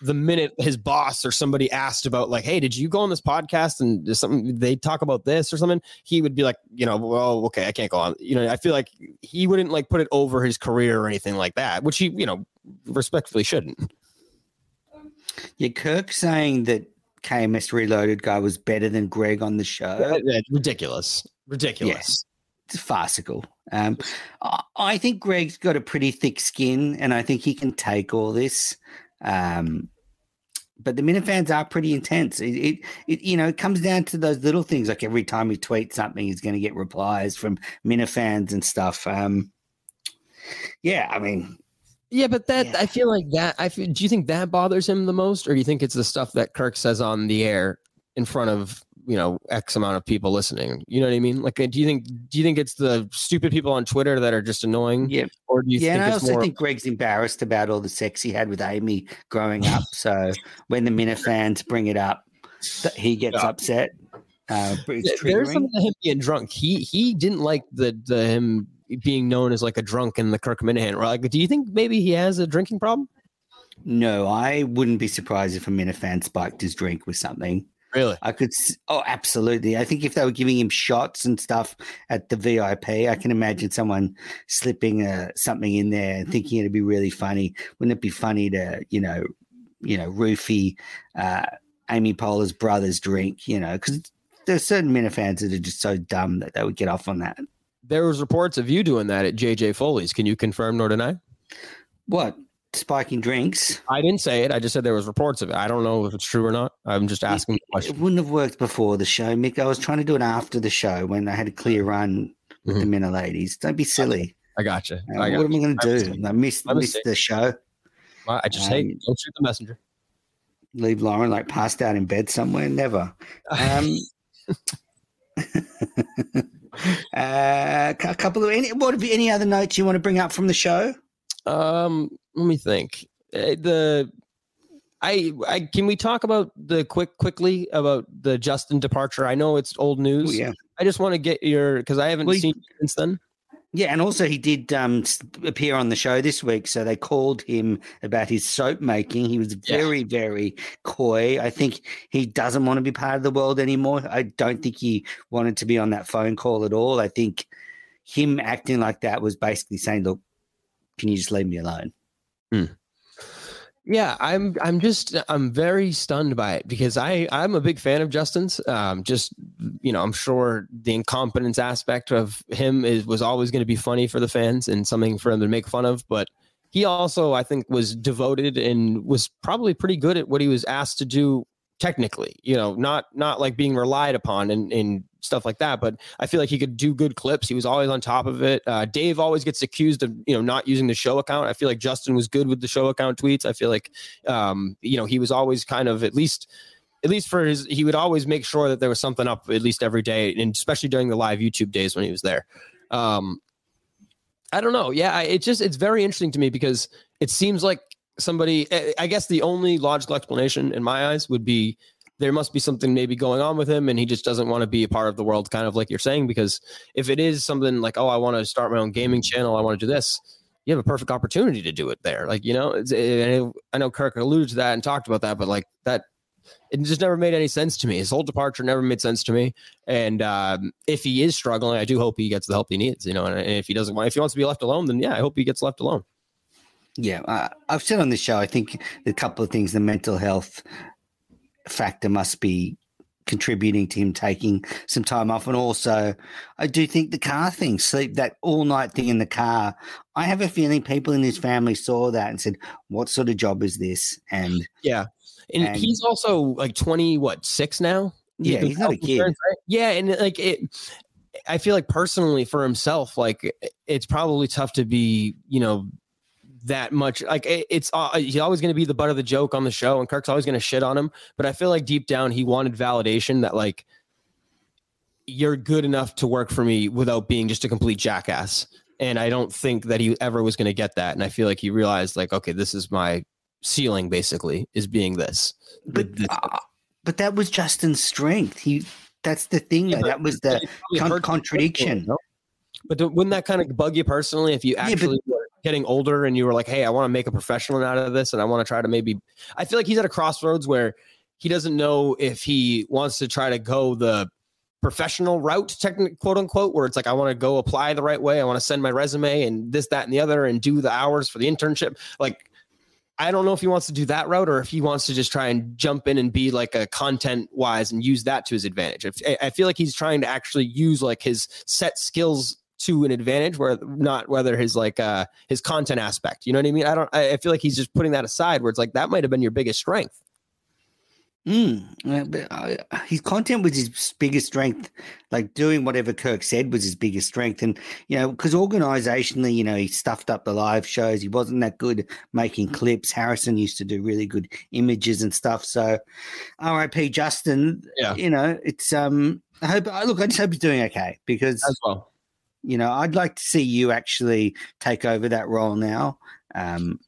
the minute his boss or somebody asked about like, hey, did you go on this podcast and something they talk about this or something, he would be like, you know, well, okay, I can't go on. You know, I feel like he wouldn't like put it over his career or anything like that, which he, you know, respectfully shouldn't. Yeah, Kirk saying that KMS Reloaded guy was better than Greg on the show. Yeah, ridiculous, ridiculous. It's farcical. Um, I think Greg's got a pretty thick skin, and I think he can take all this. Um, but the Minifans are pretty intense. It, it, it, you know, it comes down to those little things. Like every time he tweets something, he's going to get replies from Minifans and stuff. Um, yeah, I mean, Yeah, but that Yeah. I feel like that. I feel, do you think that bothers him the most, or do you think it's the stuff that Kirk says on the air in front of you know X amount of people listening? You know what I mean? Like, uh, do you think do you think it's the stupid people on Twitter that are just annoying, yeah, or do you yeah. And I also more? think Greg's embarrassed about all the sex he had with Amy growing up. [laughs] So when the Minifans bring it up, he gets Yeah. upset. Uh, but it's There- There's triggering. something to him being drunk. He he didn't like the the him being known as like a drunk in the Kirk Minihane. Or like, do you think maybe he has a drinking problem? No, I wouldn't be surprised if a Minifan spiked his drink with something. Really? I could. Oh, absolutely. I think if they were giving him shots and stuff at the VIP, I can imagine someone slipping uh, something in there and thinking it'd be really funny. Wouldn't it be funny to, you know, you know, roofie uh, Amy Poehler's brother's drink? You know, because there's certain Minifans that are just so dumb that they would get off on that. There was reports of you doing that at JJ Foley's. Can you confirm nor deny? What spiking drinks? I didn't say it. I just said there was reports of it. I don't know if it's true or not. I'm just asking the question. It wouldn't have worked before the show, Mick. I was trying to do it after the show when I had a clear run with the Minna ladies. Don't be silly. I got you. Uh, I, what got am I going to do? I missed, missed the show. I I just hate Um, don't shoot the messenger. Leave Lauren like passed out in bed somewhere. Never. Um, [laughs] uh, a couple of any. What any other notes you want to bring up from the show? Um, let me think. Uh, The I I can we talk about the quick quickly about the Justin departure? I know it's old Oh, news. yeah. I just want to get your because I haven't Well, seen since then. Yeah, and also he did um, appear on the show this week, so they called him about his soap making. He was very, yeah. very coy. I think he doesn't want to be part of the world anymore. I don't think he wanted to be on that phone call at all. I think him acting like that was basically saying, "Look, can you just leave me alone?" Hmm. Yeah, I'm I'm just I'm very stunned by it because I I'm a big fan of Justin's. Um, just you know, I'm sure the incompetence aspect of him is was always going to be funny for the fans and something for them to make fun of, but he also I think was devoted and was probably pretty good at what he was asked to do technically you know not not like being relied upon and, and stuff like that but i feel like he could do good clips. He was always on top of it. Uh, dave always gets accused of you know not using the show account. I feel like justin was good with the show account tweets. I feel like um, you know he was always kind of at least at least for his he would always make sure that there was something up at least every day and especially during the live youtube days when he was there. Um, i don't know. Yeah it just it's very interesting to me because it seems like somebody eh, i guess the only logical explanation in my eyes would be there must be something maybe going on with him and he just doesn't want to be a part of the world kind of like you're saying because if it is something like oh i want to start my own gaming channel i want to do this you have a perfect opportunity to do it there like you know it, i know kirk alluded to that and talked about that but like that it just never made any sense to me. His whole departure never made sense to me and um, if he is struggling i do hope he gets the help he needs you know and if he doesn't want if he wants to be left alone then yeah i hope he gets left alone yeah, uh, I've said on the show. I think a couple of things: the mental health factor must be contributing to him taking some time off, and also I do think the car thing, sleep that all night thing in the car. I have a feeling people in his family saw that and said, "What sort of job is this?" And yeah, and, and he's also like twenty, what six now? Yeah, he's, he's not a kid. Right? Yeah, and like it. I feel like personally for himself, like it's probably tough to be, you know, that much. Like it, it's uh, he's always going to be the butt of the joke on the show, and Kirk's always going to shit on him. But I feel like deep down he wanted validation that like you're good enough to work for me without being just a complete jackass. And I don't think that he ever was going to get that. And I feel like he realized like, okay, this is my ceiling basically is being this. But, this. Uh, but that was Justin's strength. He that's the thing. Yeah, that was the con- contradiction. But wouldn't that kind of bug you personally if you actually yeah, getting older and you were like, hey, I want to make a professional out of this and I want to try to maybe I feel like he's at a crossroads where he doesn't know if he wants to try to go the professional route, technically, quote unquote, where it's like I want to go apply the right way. I want to send my resume and this, that, and the other and do the hours for the internship. Like I don't know if he wants to do that route or if he wants to just try and jump in and be like a content wise and use that to his advantage. I feel like he's trying to actually use like his set skills to an advantage where not whether his like uh his content aspect you know what i mean i don't i feel like he's just putting that aside where it's like that might have been your biggest strength Mm, his content was his biggest strength. Like doing whatever Kirk said was his biggest strength, and you know, because organizationally, you know, he stuffed up the live shows. He wasn't that good making clips. Harrison used to do really good images and stuff. So, R.I.P. Justin. Yeah, you know, it's um. I hope. Look, I just hope he's doing okay because as well you know, I'd like to see you actually take over that role now. Um,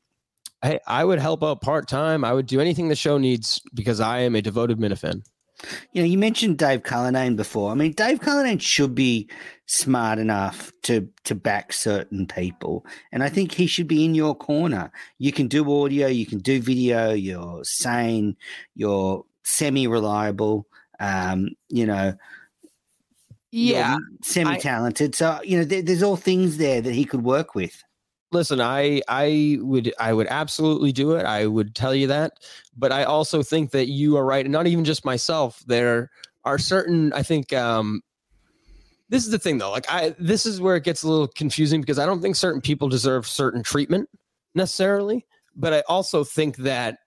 hey, I would help out part time. I would do anything the show needs because I am a devoted Minifan. You know, you mentioned Dave Cullinane before. I mean, Dave Cullinane should be smart enough to to back certain people, and I think he should be in your corner. You can do audio, you can do video. You're sane, you're semi reliable. Um, you know, yeah, semi talented. So you know, there, there's all things there that he could work with. Listen, I I would I would absolutely do it. I would tell you that, but I also think that you are right. And not even just myself. There are certain. I think um, this is the thing though. Like I, this is where it gets a little confusing because I don't think certain people deserve certain treatment necessarily. But I also think that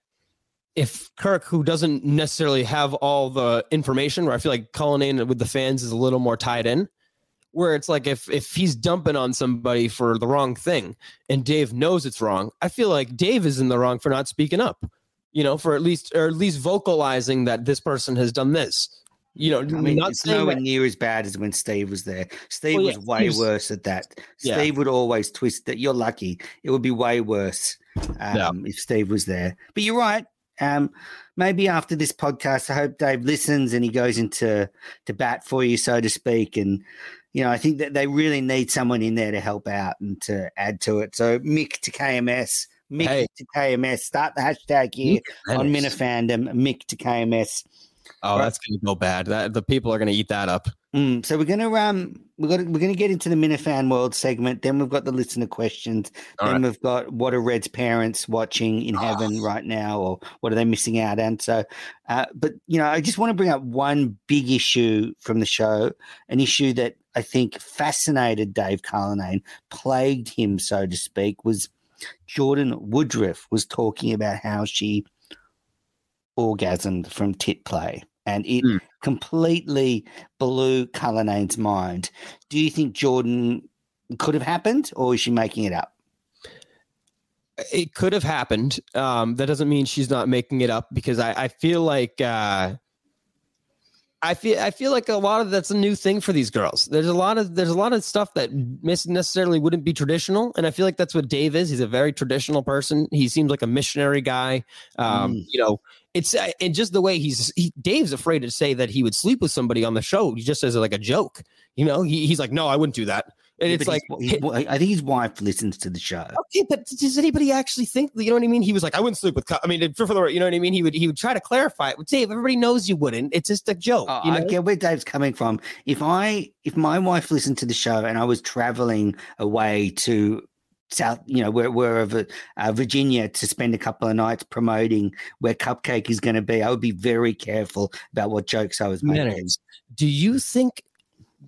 if Kirk, who doesn't necessarily have all the information, where I feel like Cullinane with the fans is a little more tied in, where it's like if if he's dumping on somebody for the wrong thing and Dave knows it's wrong, I feel like Dave is in the wrong for not speaking up. You know, for at least or at least vocalizing that this person has done this. You know, I mean, it's nowhere that, near as bad as when Steve was there. Steve well, yeah, was way was, worse at that. Steve would always twist that. You're lucky. It would be way worse um, yeah. if Steve was there. But you're right Um, maybe after this podcast, I hope Dave listens and he goes into to bat for you, so to speak. And you know, I think that they really need someone in there to help out and to add to it. So Mick to KMS, Mick Hey. to KMS. Start the hashtag here on Minifandom. Mick to KMS. Oh, that's gonna go bad. That the people are gonna eat that up. Mm, so we're gonna um we're gonna we're gonna get into the Minifan World segment. Then we've got the listener questions. All then right. we've got what are Red's parents watching in heaven right now, or what are they missing out on? So, uh, but you know, I just want to bring up one big issue from the show, an issue that I think fascinated Dave Cullinane, plagued him, so to speak, was Jordan Woodruff was talking about how she orgasmed from tit play. And it Hmm. completely blew Cullinane's mind. Do you think Jordan could have happened or is she making it up? it could have happened. Um, that doesn't mean she's not making it up because I, I feel like uh, I feel I feel like a lot of that's a new thing for these girls. There's a lot of there's a lot of stuff that necessarily wouldn't be traditional, and I feel like that's what Dave is. He's a very traditional person. He seems like a missionary guy. Um, Mm. You know, it's uh, and just the way he's he, Dave's afraid to say that he would sleep with somebody on the show. He just says it like a joke. You know, he, he's like, no, I wouldn't do that. And Yeah, it's like, his- his- I think his wife listens to the show. Okay, but does anybody actually think? You know what I mean? He was like, "I wouldn't sleep with." Cu-" I mean, for, for the you know what I mean? He would he would try to clarify it. But Dave, everybody knows you wouldn't. It's just a joke. Oh, you know? I get where Dave's coming from. If I if my wife listened to the show and I was traveling away to South, you know, where wherever uh, Virginia to spend a couple of nights promoting where Cupcake is going to be, I would be very careful about what jokes I was making. Minutes. Do you think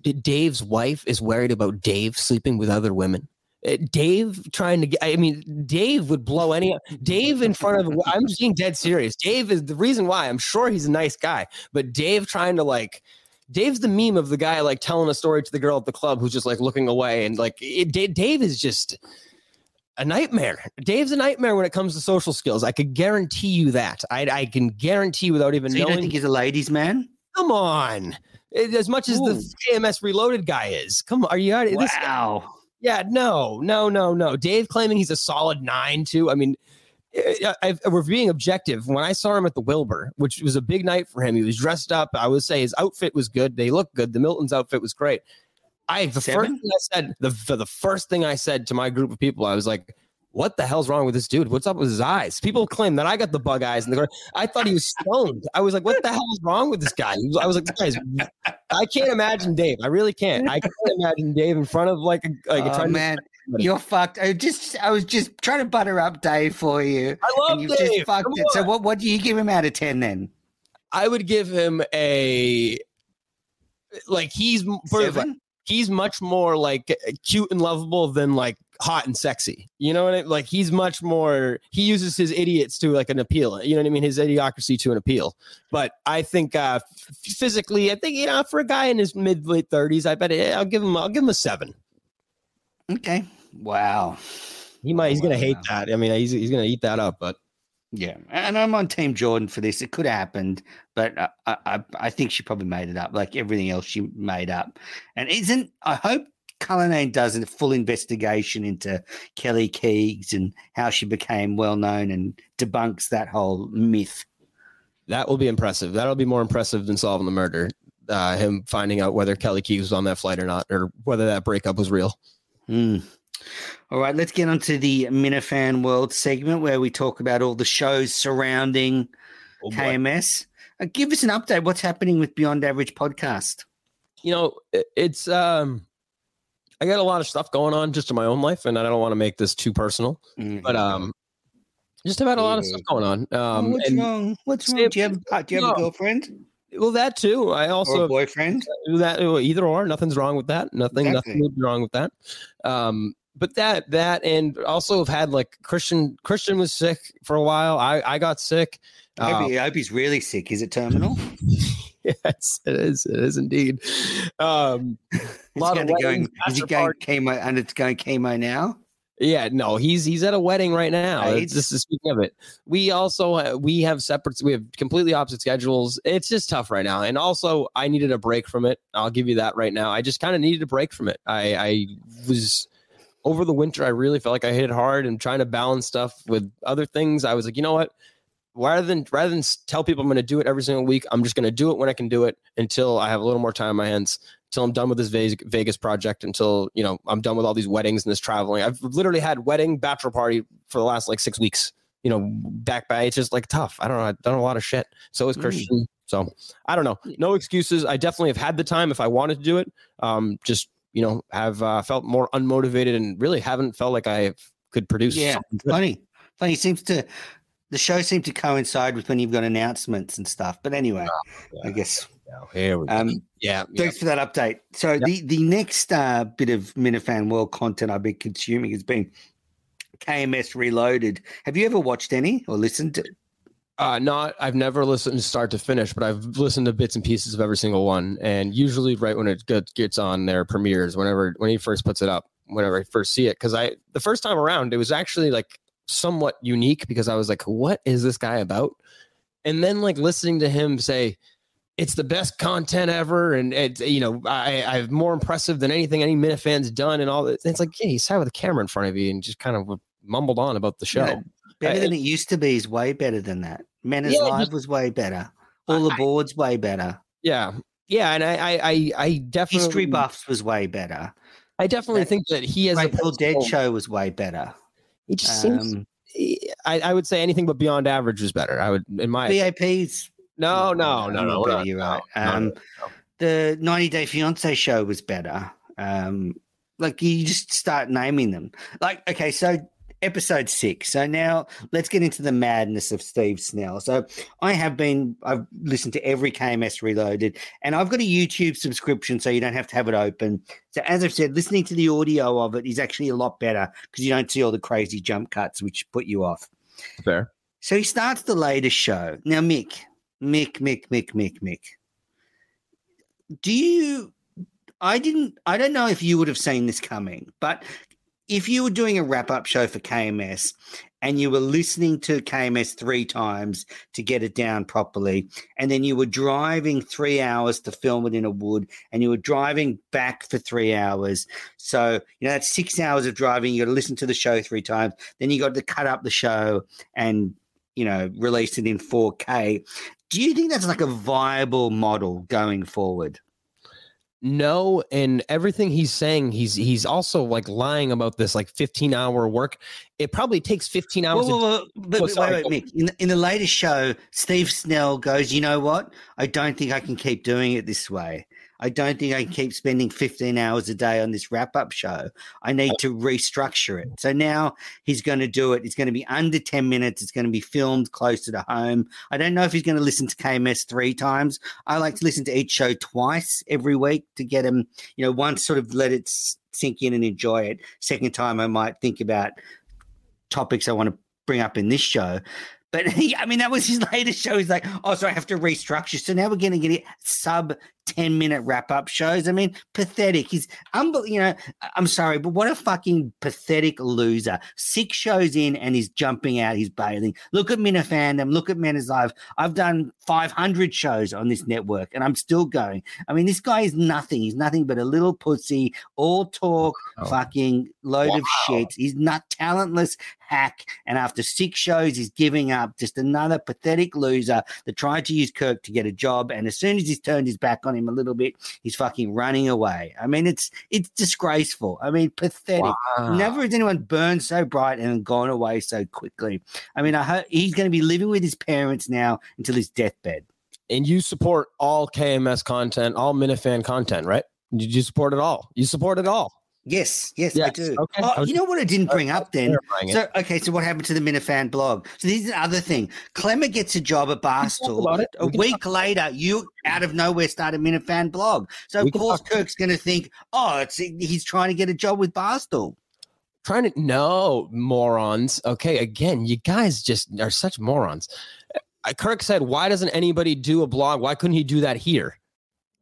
Dave's wife is worried about Dave sleeping with other women? Uh, Dave trying to get, I mean, Dave would blow any, Dave in front of, I'm just being dead serious. Dave is the reason why I'm sure he's a nice guy, but Dave trying to like, Dave's the meme of the guy like telling a story to the girl at the club who's just like looking away. And like, it, Da- Dave is just a nightmare. Dave's a nightmare when it comes to social skills. I could guarantee you that. I, I can guarantee without even So you knowing. don't think he's a ladies' man? Come on. As much as Ooh. the KMS Reloaded guy is. Come on. Are you out of this Wow. Yeah, no, no, no, no. Dave claiming he's a solid nine, too. I mean, I, I, we're being objective. When I saw him at the Wilbur, which was a big night for him, he was dressed up. I would say his outfit was good. They looked good. The Milton's outfit was great. I the Seven? first thing I said, the for the first thing I said to my group of people, I was like, "What the hell's wrong with this dude? What's up with his eyes?" People claim that I got the bug eyes, and the I thought he was stoned. I was like, "What the hell is wrong with this guy?" I was like, "This guy's." I can't imagine Dave. I really can't. I can't imagine Dave in front of like a like a oh, man, you're fucked. I just I was just trying to butter up Dave for you. I love and you've Dave. just fucked Come it. So what what do you give him out of ten then? I would give him a like he's Seven? he's much more like cute and lovable than like hot and sexy. You know what I mean? Like he's much more he uses his idiots to like an appeal. You know what I mean? His idiocracy to an appeal. But I think uh physically, I think you know for a guy in his mid late 30s, I bet it, I'll give him I'll give him a 7. Okay. Wow. He might he's going to hate that. I mean, he's he's going to eat that up, but Yeah, and I'm on Team Jordan for this. It could have happened, but I, I, I think she probably made it up, like everything else she made up. And isn't I hope Cullinane does a full investigation into Kelly Keegs and how she became well known and debunks that whole myth. that will be impressive. That'll be more impressive than solving the murder. Uh, him finding out whether Kelly Keegs was on that flight or not, or whether that breakup was real. Hmm. All right, let's get on to the Minifan World segment where we talk about all the shows surrounding Oh. KMS. Uh, give us an update. What's happening with Beyond Average podcast? you know, it's um, I got a lot of stuff going on just in my own life, and I don't want to make this too personal, but um, just about a lot of stuff going on. Oh, Um, what's wrong? What's wrong? Do you have, uh, do you have a girlfriend well, that too. I also or boyfriend? that either or. Nothing's wrong with that. Nothing. Exactly. Nothing wrong with that. Um, but that that and also have had like Christian. Christian was sick for a while. I I got sick. I hope, Um, I hope he's really sick. Is it terminal? [laughs] yes, it is. It is indeed. Um, a lot of weddings, is he going chemo and it's going chemo now? Yeah, no, he's he's at a wedding right now. AIDS? This is speaking of it. We also uh, we have separate. We have completely opposite schedules. It's just tough right now. And also, I needed a break from it. I'll give you that right now. I just kind of needed a break from it. I I was over the winter. I really felt like I hit hard and trying to balance stuff with other things. I was like, you know what? rather than rather than tell people I'm going to do it every single week, I'm just going to do it when I can do it until I have a little more time on my hands. Until I'm done with this Vegas, Vegas project. Until you know I'm done with all these weddings and this traveling. I've literally had wedding, bachelor party for the last like six weeks. You know, back by it's just like tough. I don't know. I've done a lot of shit. So is Mm. Christian. So I don't know. No excuses. I definitely have had the time if I wanted to do it. Um, just you know, have uh, felt more unmotivated and really haven't felt like I could produce. Yeah. something. Funny. Funny. Seems to the show seemed to coincide with when you've got announcements and stuff. But anyway, I guess Yeah, here we go. um, yeah, yeah. Thanks for that update. So the the next uh, bit of Minifan World content I've been consuming has been KMS Reloaded. Have you ever watched any or listened to? Uh, not. I've never listened start to finish, but I've listened to bits and pieces of every single one. And usually, right when it gets, gets on their premieres, whenever when he first puts it up, whenever I first see it, because I the first time around, it was actually like somewhat unique because I was like, "What is this guy about?" And then like listening to him say, "It's the best content ever," and it's you know, I I've more impressive than anything any Minifan's done, and all that. It's like, yeah, he sat with a camera in front of you and just kind of mumbled on about the show. Yeah, better than it used to be is way better than that. Menace Yeah, Live was way better. All I- aboard's way better. Yeah, yeah, and I, I, I, I definitely History buffs was way better. I definitely that- think that he has a Grateful Dead show was way better. It just seems. Um, I, I would say anything but beyond average was better. I would, in my VAPs. no, no, no, no, no, You're right. no, Um, no. the 90 Day Fiance show was better. Um, like you just start naming them. Like, okay, so episode six. So now let's get into the madness of Steve Snell. So I have been, I've listened to every KMS Reloaded, and I've got a YouTube subscription, so you don't have to have it open. So as I've said, listening to the audio of it is actually a lot better because you don't see all the crazy jump cuts which put you off. fair. So he starts the latest show. Now, Mick, Mick, Mick, Mick, Mick, Mick. Do you? I didn't. I don't know if you would have seen this coming, but if you were doing a wrap up show for KMS and you were listening to KMS three times to get it down properly, and then you were driving three hours to film it in a wood, and you were driving back for three hours, so you know that's six hours of driving. You got to listen to the show three times, then you got to cut up the show and you know release it in 4K. Do you think that's like a viable model going forward? No, and everything he's saying, he's he's also like lying about this like 15 hour work. It probably takes 15 hours. Well, to- well, well, but, Oh, sorry, wait, wait, Mick. In the, in the latest show, Steve Snell goes, "You know what? I don't think I can keep doing it this way. I don't think I can keep spending 15 hours a day on this wrap up show. I need to restructure it." So now he's going to do it. It's going to be under 10 minutes. It's going to be filmed closer to home. I don't know if he's going to listen to KMS three times. I like to listen to each show twice every week to get him. You know, once sort of let it sink in and enjoy it. Second time, I might think about topics I want to bring up in this show. But [laughs] he, I mean, that was his [laughs] latest show. He's like, oh, so I have to restructure. So now we're going to get it sub 10 minute wrap up shows. I mean, pathetic. He's, unbel- you know, I'm sorry, but what a fucking pathetic loser. Six shows in and he's jumping out, he's bailing. Look at Minifandom, look at Men is Live. I've done 500 shows on this network and I'm still going. I mean, this guy is nothing. He's nothing but a little pussy, all talk, Wow. fucking load of shit. He's not talentless hack. And after six shows, he's giving up. Just another pathetic loser that tried to use Kirk to get a job. And as soon as he's turned his back on him a little bit, he's fucking running away. I mean, it's it's disgraceful. I mean, pathetic. Wow. Never has anyone burned so bright and gone away so quickly. I mean, I hope he's going to be living with his parents now until his deathbed. and you support all KMS content, all Minifan content, right? Did you support it all? You support it all. Yes, yes, I do. okay. Oh, I you know what I didn't bring up then? So okay, so what happened to the Minifan blog? So this is the other thing. Klemmer gets a job at Barstool. A We can week later, you out of nowhere start a Minifan blog. So We of course Kirk's going to think, oh, it's he's trying to get a job with Barstool. trying to no morons. Okay, again, you guys just are such morons. Uh, Kirk said, "Why doesn't anybody do a blog? Why couldn't he do that here?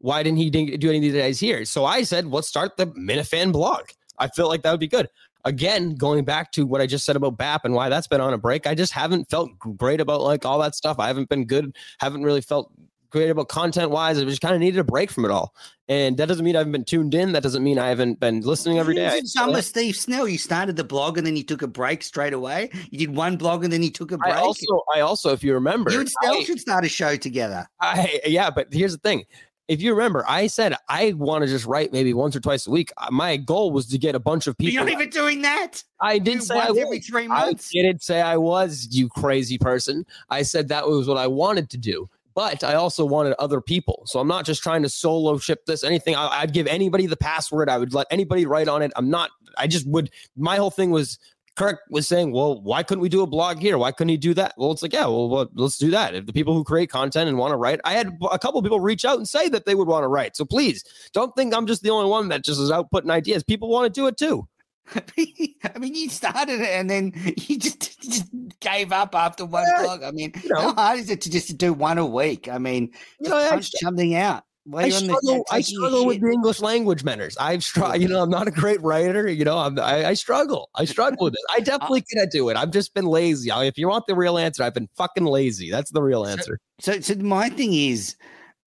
Why didn't he do any of these guys here?" So I said, "Let's start the Minifan blog." I feel like that would be good. Again, going back to what I just said about BAP and why that's been on a break, I just haven't felt great about like all that stuff. I haven't been good, haven't really felt great about content wise. I just kind of needed a break from it all. And that doesn't mean I haven't been tuned in. That doesn't mean I haven't been listening every day. Some with Steve Snell, you started the blog and then you took a break straight away. You did one blog and then you took a break. I also, I also, if you remember, you and Snell should start a show together. I yeah, but here's the thing: if you remember, I said I want to just write maybe once or twice a week. Uh, my goal was to get a bunch of people. You're not even doing that. I didn't say I was. every three months. I didn't say I was, you crazy person. I said that was what I wanted to do. But I also wanted other people. So I'm not just trying to solo ship this, anything. I, I'd give anybody the password. I would let anybody write on it. I'm not, I just would, my whole thing was Kirk was saying, well, why couldn't we do a blog here? Why couldn't he do that? Well, it's like, yeah, well, well let's do that. If the people who create content and want to write, I had a couple people reach out and say that they would want to write. So please don't think I'm just the only one that just is out putting ideas. People want to do it too. [laughs] I mean, you started it and then [laughs] you just, just gave up after one yeah, blog. I mean, you know, how hard is it to just do one a week? I mean, you know, punch something out. I struggle, I struggle with the English language matters. I've struggled, you know, I'm not a great writer. You know, I'm, I, I struggle. I struggle with it. I [laughs] uh, definitely cannot do it. I've just been lazy. If you want the real answer, I've been fucking lazy. That's the real answer. So, so, so my thing is,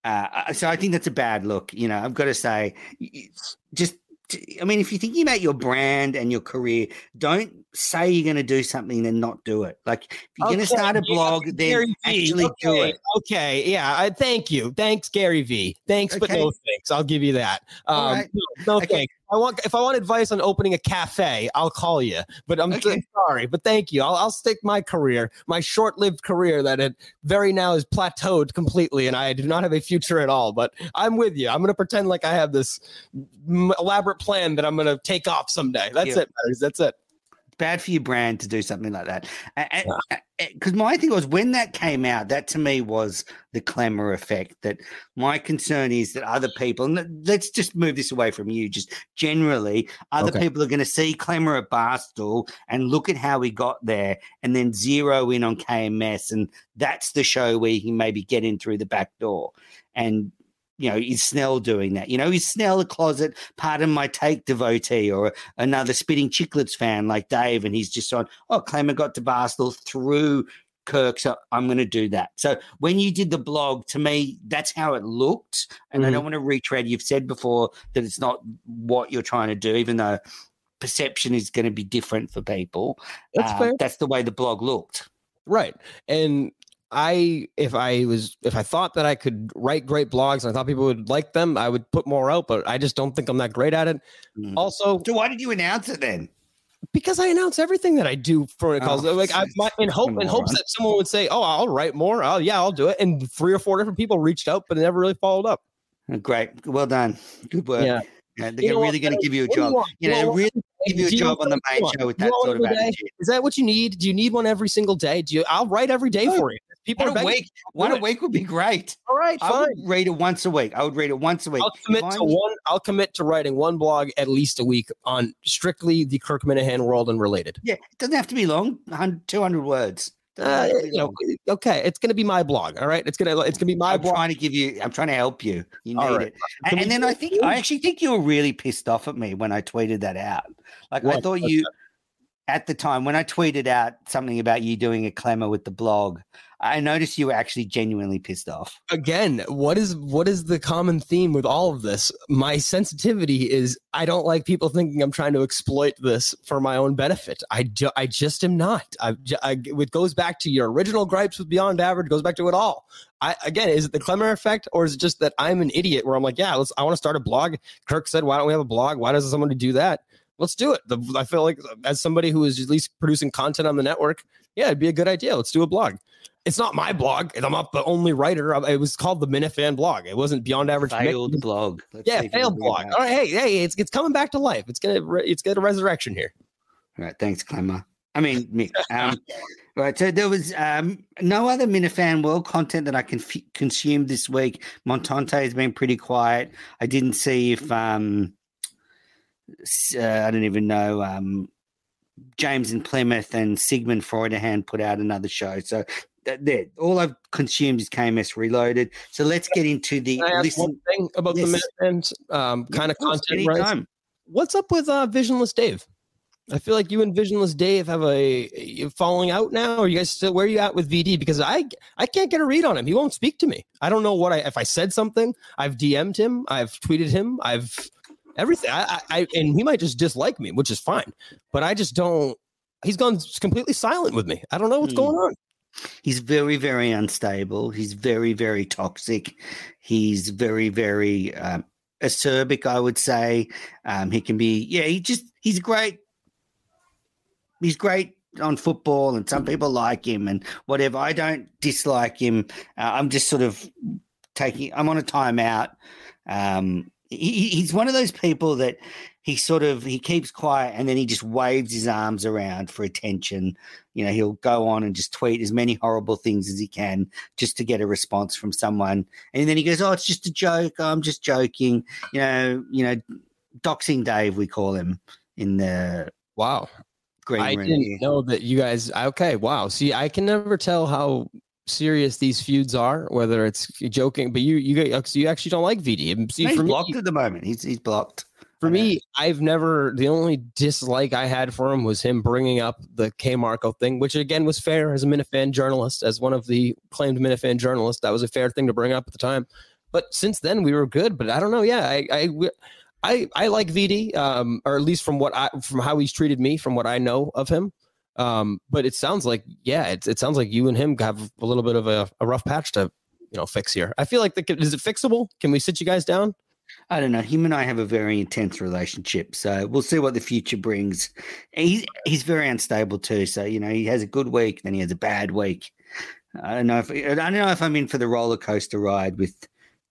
uh, so I think that's a bad look. You know, I've got to say, just I mean, if you're thinking about your brand and your career, don't say you're going to do something and not do it. Like if you're okay, going to start a blog, yeah, then Gary actually okay, do it. Okay, yeah. I, thank you. Thanks, Gary V. Thanks, okay. but no thanks. I'll give you that. Um, right. No, no okay. thanks. I want if I want advice on opening a cafe, I'll call you. But I'm okay. [laughs] sorry, but thank you. I'll, I'll stick my career, my short-lived career that it very now is plateaued completely, and I do not have a future at all. But I'm with you. I'm going to pretend like I have this elaborate plan that I'm going to take off someday. That's yeah. it. That's it bad for your brand to do something like that. Because my thing was when that came out, that to me was the Klemmer effect. That my concern is that other people, and let's just move this away from you, just generally, other okay. people are going to see Klemmer at Barstool and look at how we got there and then zero in on KMS. And that's the show where he can maybe get in through the back door. And you know, is Snell doing that? You know, is Snell a closet, pardon my take devotee or another spitting chicklets fan like Dave? And he's just on, oh, Klemmer got to Barstool through Kirk, so I'm going to do that. So when you did the blog, to me, that's how it looked. And mm-hmm. I don't want to retread. You've said before that it's not what you're trying to do, even though perception is going to be different for people. That's, uh, that's the way the blog looked. Right. And I if I was if I thought that I could write great blogs and I thought people would like them, I would put more out, but I just don't think I'm that great at it. Mm. Also, so why did you announce it then? Because I announce everything that I do for it calls. Oh, like I my, in hope in hopes that someone would say, "Oh, I'll write more." Oh, yeah, I'll do it. And three or four different people reached out, but never really followed up. Great, well done, good work. Yeah, yeah they're you really going to give you a job. You, you know, really give you a job on the main show with that sort of attitude. Is that what you need? Do you need one every single day? Do you? I'll write every day for you. People one a week. One a week would be great. All right, fine. I would read it once a week. I would read it once a week. I'll commit to one. I'll commit to writing one blog at least a week on strictly the Kirk Minihane world and related. Yeah, it doesn't have to be long. 200 words. Uh, you know, okay, it's going to be my blog. All right, it's gonna it's gonna be my. I'm blog. trying to give you. I'm trying to help you. You need right. it. And, and then I think I actually think you were really pissed off at me when I tweeted that out. Like what? I thought you at the time when I tweeted out something about you doing a Klemmer with the blog. I noticed you were actually genuinely pissed off. Again, what is what is the common theme with all of this? My sensitivity is I don't like people thinking I'm trying to exploit this for my own benefit. I, ju- I just am not. I, I, it goes back to your original gripes with Beyond Average. Goes back to it all. I, again, is it the Klemmer effect, or is it just that I'm an idiot? Where I'm like, yeah, let's. I want to start a blog. Kirk said, why don't we have a blog? Why doesn't somebody do that? Let's do it. The, I feel like as somebody who is at least producing content on the network, yeah, it'd be a good idea. Let's do a blog it's not my blog. I'm not the only writer. It was called the Minifan blog. It wasn't Beyond Average. Failed blog. Let's yeah, failed blog. All right, hey, hey, it's it's coming back to life. It's gonna it's got a resurrection here. All right, thanks, Klemmer. I mean, Mick. Um, right, so there was um, no other Minifan World content that I can f- consume this week. Montante has been pretty quiet. I didn't see if um, uh, I don't even know um, James in Plymouth and Sigmund Freudenhand put out another show. So that, all I've consumed is KMS Reloaded. So let's get into the listen thing about yes. the um, kind of content. Right? What's up with uh, Visionless Dave? I feel like you and Visionless Dave have a, a falling out now. Are you guys still where are you at with VD? Because I I can't get a read on him. He won't speak to me. I don't know what I if I said something. I've DM'd him. I've tweeted him. I've everything. I, I and he might just dislike me, which is fine. But I just don't. He's gone completely silent with me. I don't know what's Hmm. going on. He's very, very unstable. He's very, very toxic. He's very, very um, acerbic, I would say. Um, he can be, yeah, he just, he's great. He's great on football, and some people like him and whatever. I don't dislike him. Uh, I'm just sort of taking, I'm on a timeout. Um, he, he's one of those people that he sort of he keeps quiet and then he just waves his arms around for attention you know he'll go on and just tweet as many horrible things as he can just to get a response from someone and then he goes oh it's just a joke i'm just joking you know you know doxing dave we call him in the Wow. green I room didn't know that you guys. Okay, wow. See, I can never tell how serious these feuds are, whether it's joking. But you, you, you actually don't like VD. See, he's for me, blocked at the moment he's he's blocked for me, I've never. The only dislike I had for him was him bringing up the K Marco thing, which again was fair as a Minifan journalist, as one of the claimed Minifan journalists. That was a fair thing to bring up at the time. But since then, we were good. But I don't know. Yeah, I, I, I, I like VD, um, or at least from what I, from how he's treated me, from what I know of him. Um, but it sounds like, yeah, it, it sounds like you and him have a little bit of a, a rough patch to, you know, fix here. I feel like the, is it fixable? Can we sit you guys down? I don't know. Him and I have a very intense relationship, so we'll see what the future brings. He's he's very unstable too. So you know, he has a good week, then he has a bad week. I don't know if I don't know if I'm in for the roller coaster ride with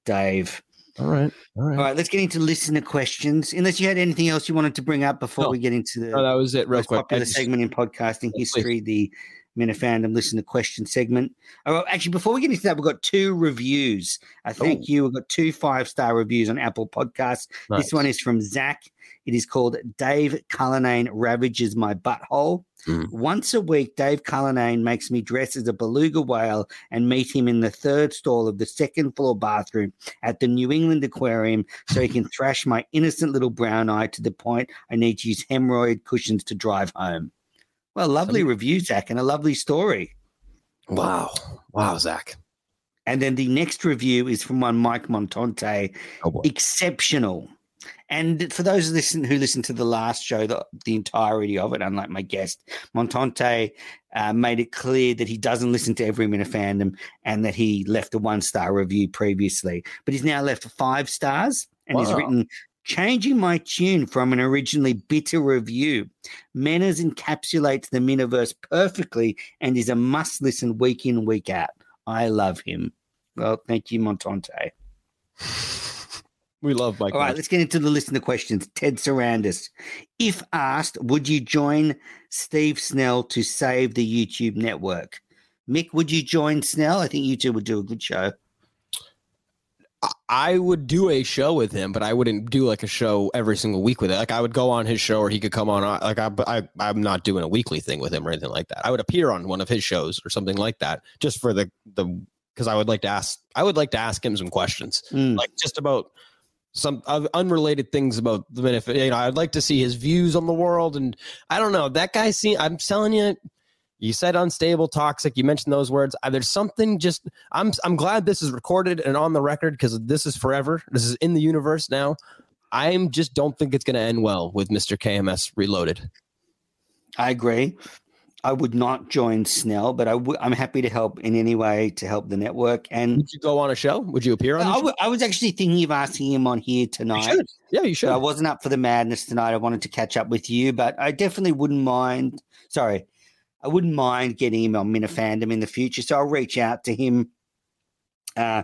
Dave. All right. All right. All right, let's get into listener questions. Unless you had anything else you wanted to bring up before No. we get into the No, that was it. Real most quick. Popular just- segment in podcasting oh, history, Please. History, the Minifandom listener question segment. Right, actually, before we get into that, we've got two reviews. I thank Oh. you. We've got two five star reviews on Apple Podcasts. Nice. This one is from Zach. It is called Dave Cullinane Ravages My Butthole. Mm. Once a week, Dave Cullinane makes me dress as a beluga whale and meet him in the third stall of the second floor bathroom at the New England Aquarium so he can [laughs] thrash my innocent little brown eye to the point I need to use hemorrhoid cushions to drive home. Well, lovely review, Zach, and a lovely story. Wow. Wow, Zach. And then the next review is from one Mike Montante. Oh exceptional. And for those who listen who listened to the last show, the, the entirety of it, unlike my guest, Montante uh, made it clear that he doesn't listen to every minute fandom and that he left a one star review previously, but he's now left five stars and he's written. Changing my tune from an originally bitter review, Manners encapsulates the Miniverse perfectly and is a must listen week in, week out. I love him. Well, thank you, Montante. We love Mike. All right, let's get into the list of the questions. Ted Sarandis. If asked, would you join Steve Snell to save the YouTube network? Mick, would you join Snell? I think you two would do a good show. I- would do a show with him, but I wouldn't do like a show every single week with it. Like I would go on his show, or he could come on. uh, Like I, I, I'm not doing a weekly thing with him or anything like that. I would appear on one of his shows or something like that, just for the the because I would like to ask. I would like to ask him some questions, Mm. like just about some uh, unrelated things about the benefit. You know, I'd like to see his views on the world, and I don't know that guy. See, I'm telling you, you said unstable, toxic. You mentioned those words. There's something just. I'm I'm glad this is recorded and on the record because this is forever. This is in the universe now. I'm just don't think it's going to end well with Mr. KMS Reloaded. I agree. I would not join Snell, but I w- I'm happy to help in any way to help the network. And Would you go on a show? Would you appear on? I the show? w- I was actually thinking of asking him on here You tonight. should. Yeah, you should. I wasn't up for the madness tonight. I wanted to catch up with you, but I definitely wouldn't mind. Sorry, I wouldn't mind getting him on Minifandom in the future. So I'll reach out to him. Uh,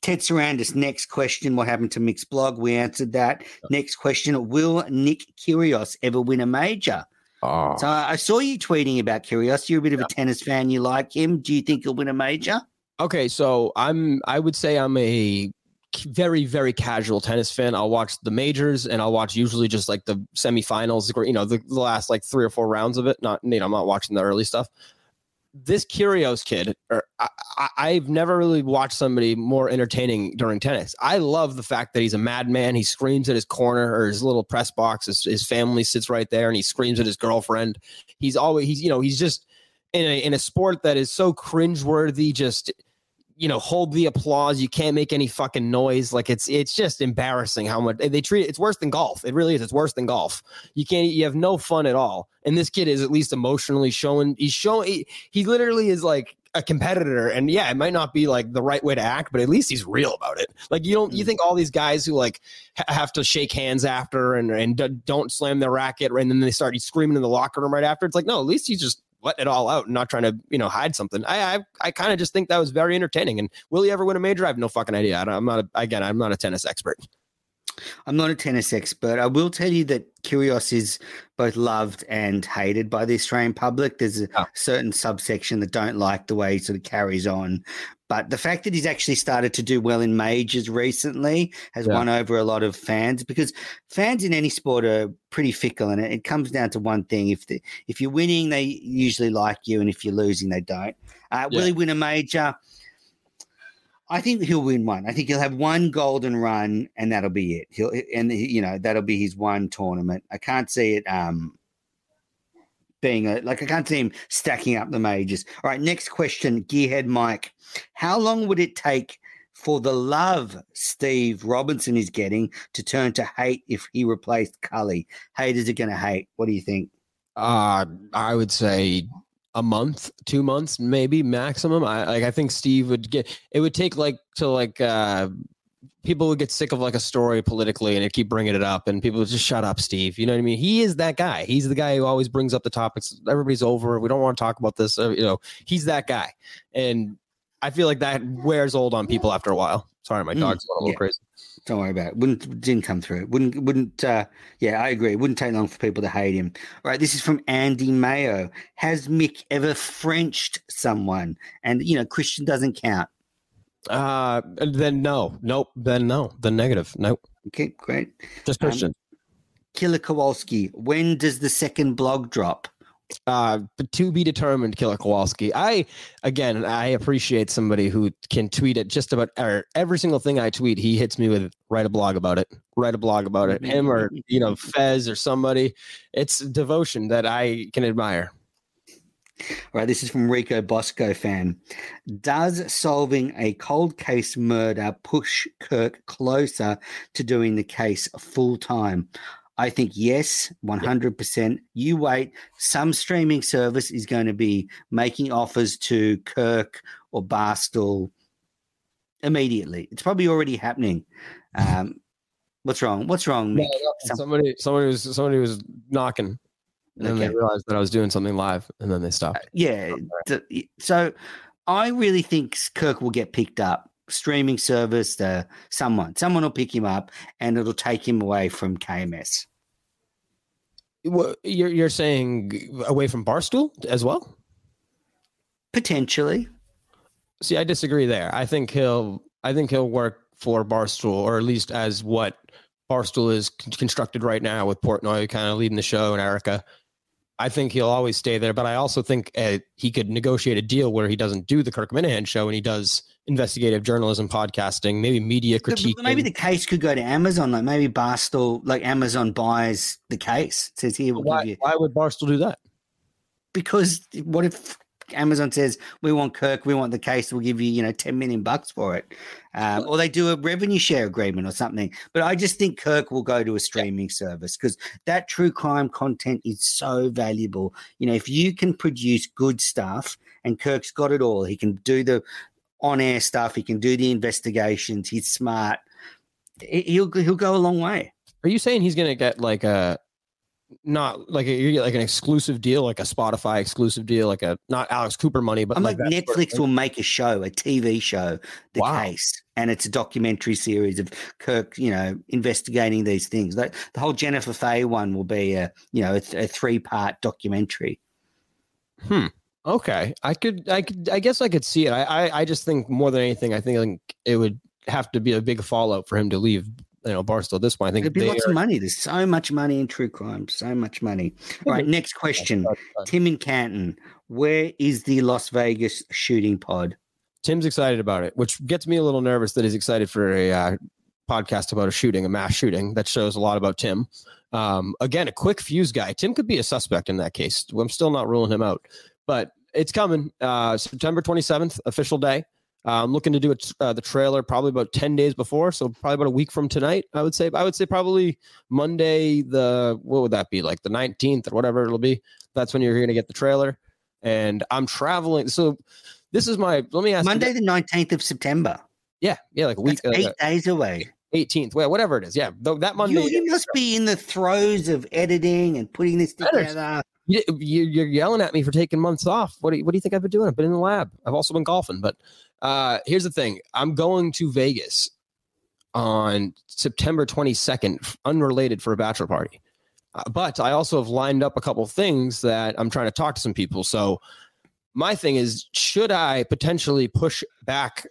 Ted Sarandis, next question. What happened to Mick's blog? We answered that. Next question. Will Nick Kyrgios ever win a major? Oh. So I I saw you tweeting about Kyrgios. You're a bit of a tennis fan. You like him. Do you think he'll win a major? Okay, so I'm I would say I'm a very very casual tennis fan. I'll watch the majors and I'll watch usually just like the semifinals you know the, the last like three or four rounds of it. Not you know I'm not watching the early stuff. this Kyrgios kid, or I, have never really watched somebody more entertaining during tennis. I love the fact that he's a madman. He screams at his corner or his little press box. His, his family sits right there, and he screams at his girlfriend. He's always he's you know he's just in a in a sport that is so cringeworthy. Just you know hold the applause. You can't make any fucking noise. Like it's it's just embarrassing how much they treat it. It's worse than golf. It really is. It's worse than golf. You can't. You have no fun at all. And this kid is at least emotionally showing. He's showing. He, he literally is like a competitor and yeah it might not be like the right way to act but at least he's real about it like you don't you mm. think all these guys who like ha- have to shake hands after and and d- don't slam their racket and then they start screaming in the locker room right after it's like no at least he's just letting it all out and not trying to you know hide something i i, I kind of just think that was very entertaining and will he ever win a major i have no fucking idea I am not a, again i'm not a tennis expert I'm not a tennis expert. I will tell you that Kyrgios is both loved and hated by the Australian public. There's a oh. certain subsection that don't like the way he sort of carries on. But the fact that he's actually started to do well in majors recently has yeah. won over a lot of fans because fans in any sport are pretty fickle, and it, it comes down to one thing: if the, if you're winning, they usually like you, and if you're losing, they don't. Uh, yeah. Will he win a major? I think he'll win one. I think he'll have one golden run, and that'll be it. He'll and you know that'll be his one tournament. I can't see it um being a like I can't see him stacking up the majors. All right, next question, Gearhead Mike. How long would it take for the love Steve Robinson is getting to turn to hate if he replaced Cully? Haters are going to hate. What do you think? Uh, I would say a month, two months, maybe maximum. I like I think Steve would get it would take like to like uh people would get sick of like a story politically and they keep bringing it up and people would just shut up steve you know what i mean he is that guy he's the guy who always brings up the topics everybody's over we don't want to talk about this uh, you know he's that guy and i feel like that wears old on people after a while sorry my mm, dog's mm, a little yeah. crazy don't worry about it. Wouldn't didn't come through. Wouldn't wouldn't. Uh, yeah, I agree. It wouldn't take long for people to hate him. All right, this is from Andy Mayo. Has Mick ever Frenched someone? And you know, Christian doesn't count. Uh, then no, nope. Then no. the negative. Nope. Okay, great. Just um, Christian. Um, Killer Kowalski. When does the second blog drop? uh to be determined killer kowalski i again i appreciate somebody who can tweet it just about or every single thing i tweet he hits me with write a blog about it write a blog about it him or you know fez or somebody it's devotion that i can admire all right, this is from Rico Bosco fan. Does solving a cold case murder push Kirk closer to doing the case full time? I think yes, 100%. You wait. Some streaming service is going to be making offers to Kirk or Barstool immediately. It's probably already happening. Um, what's wrong? What's wrong? No, somebody, somebody was, somebody was knocking, and okay. then they realized that I was doing something live, and then they stopped. Uh, yeah. So, I really think Kirk will get picked up. Streaming service, uh, someone, someone will pick him up, and it'll take him away from KMS. Well, you're you're saying away from Barstool as well? Potentially. See, I disagree there. I think he'll I think he'll work for Barstool, or at least as what Barstool is constructed right now with Portnoy kind of leading the show and Erica. I think he'll always stay there, but I also think uh, he could negotiate a deal where he doesn't do the Kirk Minihane show and he does investigative journalism, podcasting, maybe media critique. Maybe the case could go to Amazon. Like maybe Barstool, like Amazon buys the case. It says here. We'll why, why would Barstool do that? Because what if Amazon says we want Kirk, we want the case, we'll give you you know ten million bucks for it, um, or they do a revenue share agreement or something. But I just think Kirk will go to a streaming yeah. service because that true crime content is so valuable. You know, if you can produce good stuff, and Kirk's got it all, he can do the on air stuff, he can do the investigations, he's smart. He'll he'll go a long way. Are you saying he's going to get like a not like a, you get like an exclusive deal, like a Spotify exclusive deal, like a not Alex Cooper money, but I'm like, like Netflix will make a show, a TV show, the wow. case, and it's a documentary series of Kirk, you know, investigating these things. Like the whole Jennifer Fay one will be a you know a, a three part documentary. Hmm. Okay, I could, I could, I guess I could see it. I, I, I just think more than anything, I think it would have to be a big fallout for him to leave you know Barstool this point. I think There'd be lots of money. There's so much money in true crime. So much money. All right, next question. Tim in Canton. Where is the Las Vegas shooting pod? Tim's excited about it, which gets me a little nervous that he's excited for a uh, podcast about a shooting, a mass shooting. That shows a lot about Tim. Um, again, a quick fuse guy. Tim could be a suspect in that case. I'm still not ruling him out, but it's coming. Uh, September 27th, official day. Uh, I'm looking to do it, uh, the trailer probably about 10 days before. So probably about a week from tonight, I would say. I would say probably Monday, the, what would that be? Like the 19th or whatever it'll be. That's when you're going to get the trailer. And I'm traveling. So this is my, let me ask Monday, the 19th of September. Yeah. Yeah. Like a week. That's eight uh, days away. 18th, well, whatever it is. Yeah. Though that Monday. You, you must be in the throes of editing and putting this together. you, you're yelling at me for taking months off. What do you, what do you think I've been doing? I've been in the lab. I've also been golfing. But uh, here's the thing: I'm going to Vegas on September 22nd, unrelated for a bachelor party. Uh, but I also have lined up a couple things that I'm trying to talk to some people. So my thing is, should I potentially push back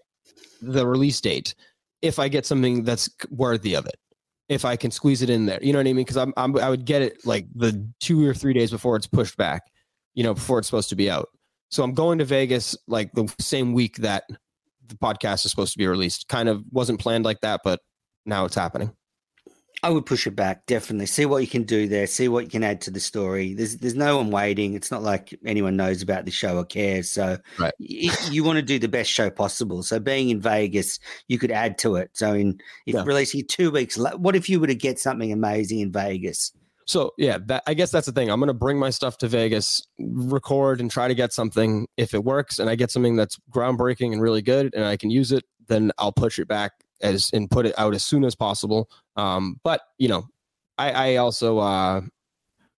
the release date if I get something that's worthy of it? If I can squeeze it in there, you know what I mean? Because I'm, I'm I would get it like the two or three days before it's pushed back, you know, before it's supposed to be out. So I'm going to Vegas like the same week that the podcast is supposed to be released. Kind of wasn't planned like that, but now it's happening. I would push it back definitely. See what you can do there. See what you can add to the story. There's there's no one waiting. It's not like anyone knows about the show or cares. So Right. y- you want to do the best show possible. So being in Vegas, you could add to it. So in if Yeah. releasing two weeks, what if you were to get something amazing in Vegas? So yeah, that, I guess that's the thing. I'm gonna bring my stuff to Vegas, record, and try to get something. If it works and I get something that's groundbreaking and really good, and I can use it, then I'll push it back as and put it out as soon as possible. Um, but you know, I, I also uh,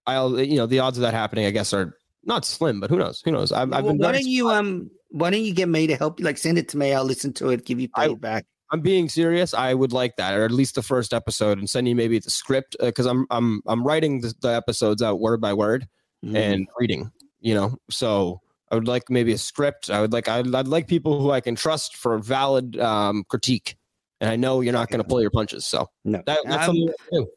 I'll you know the odds of that happening, I guess, are not slim, but who knows? Who knows? I've, I've been why don't you um why don't you get me to help you? Like send it to me. I'll listen to it, give you feedback. I'm being serious. I would like that, or at least the first episode, and send you maybe the script because I'm I'm I'm writing the, the episodes out word by word Mm. and reading. You know, so I would like maybe a script. I would like I'd, I'd like people who I can trust for valid um, critique, and I know you're not going to pull your punches. So no, that, that's Um, something.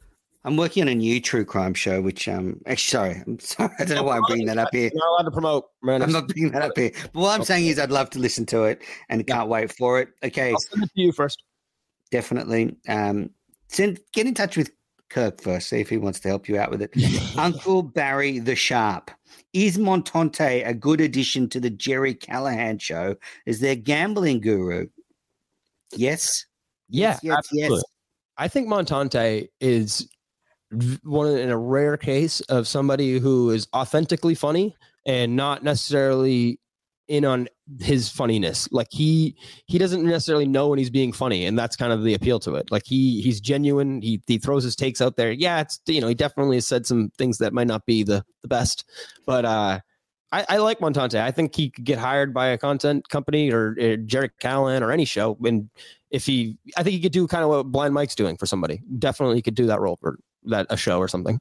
I'm working on a new true crime show, which um actually sorry, [laughs] I'm sorry, I don't know why I'm bringing that up here. You're not allowed to promote. Man, I'm not bringing that up here. But what I'm saying is, I'd love to listen to it and can't wait for it. Okay, I'll send it to you first. definitely. Um, send get in touch with Kirk first. See if he wants to help you out with it. [laughs] Uncle Barry the Sharp. Is Montante a good addition to the Gerry Callahan show as their gambling guru? Yes. Yeah, yes, absolutely. I think Montante is one in a rare case of somebody who is authentically funny and not necessarily in on his funniness. Like he he doesn't necessarily know when he's being funny, and that's kind of the appeal to it. Like he he's genuine. He he throws his takes out there. Yeah, it's you know he definitely has said some things that might not be the the best, but uh. I, I like Montante. I think he could get hired by a content company or uh, Gerry Callahan or any show, and if he I think he could do kind of what Blind Mike's doing for somebody. Definitely could do that role for that a show or something.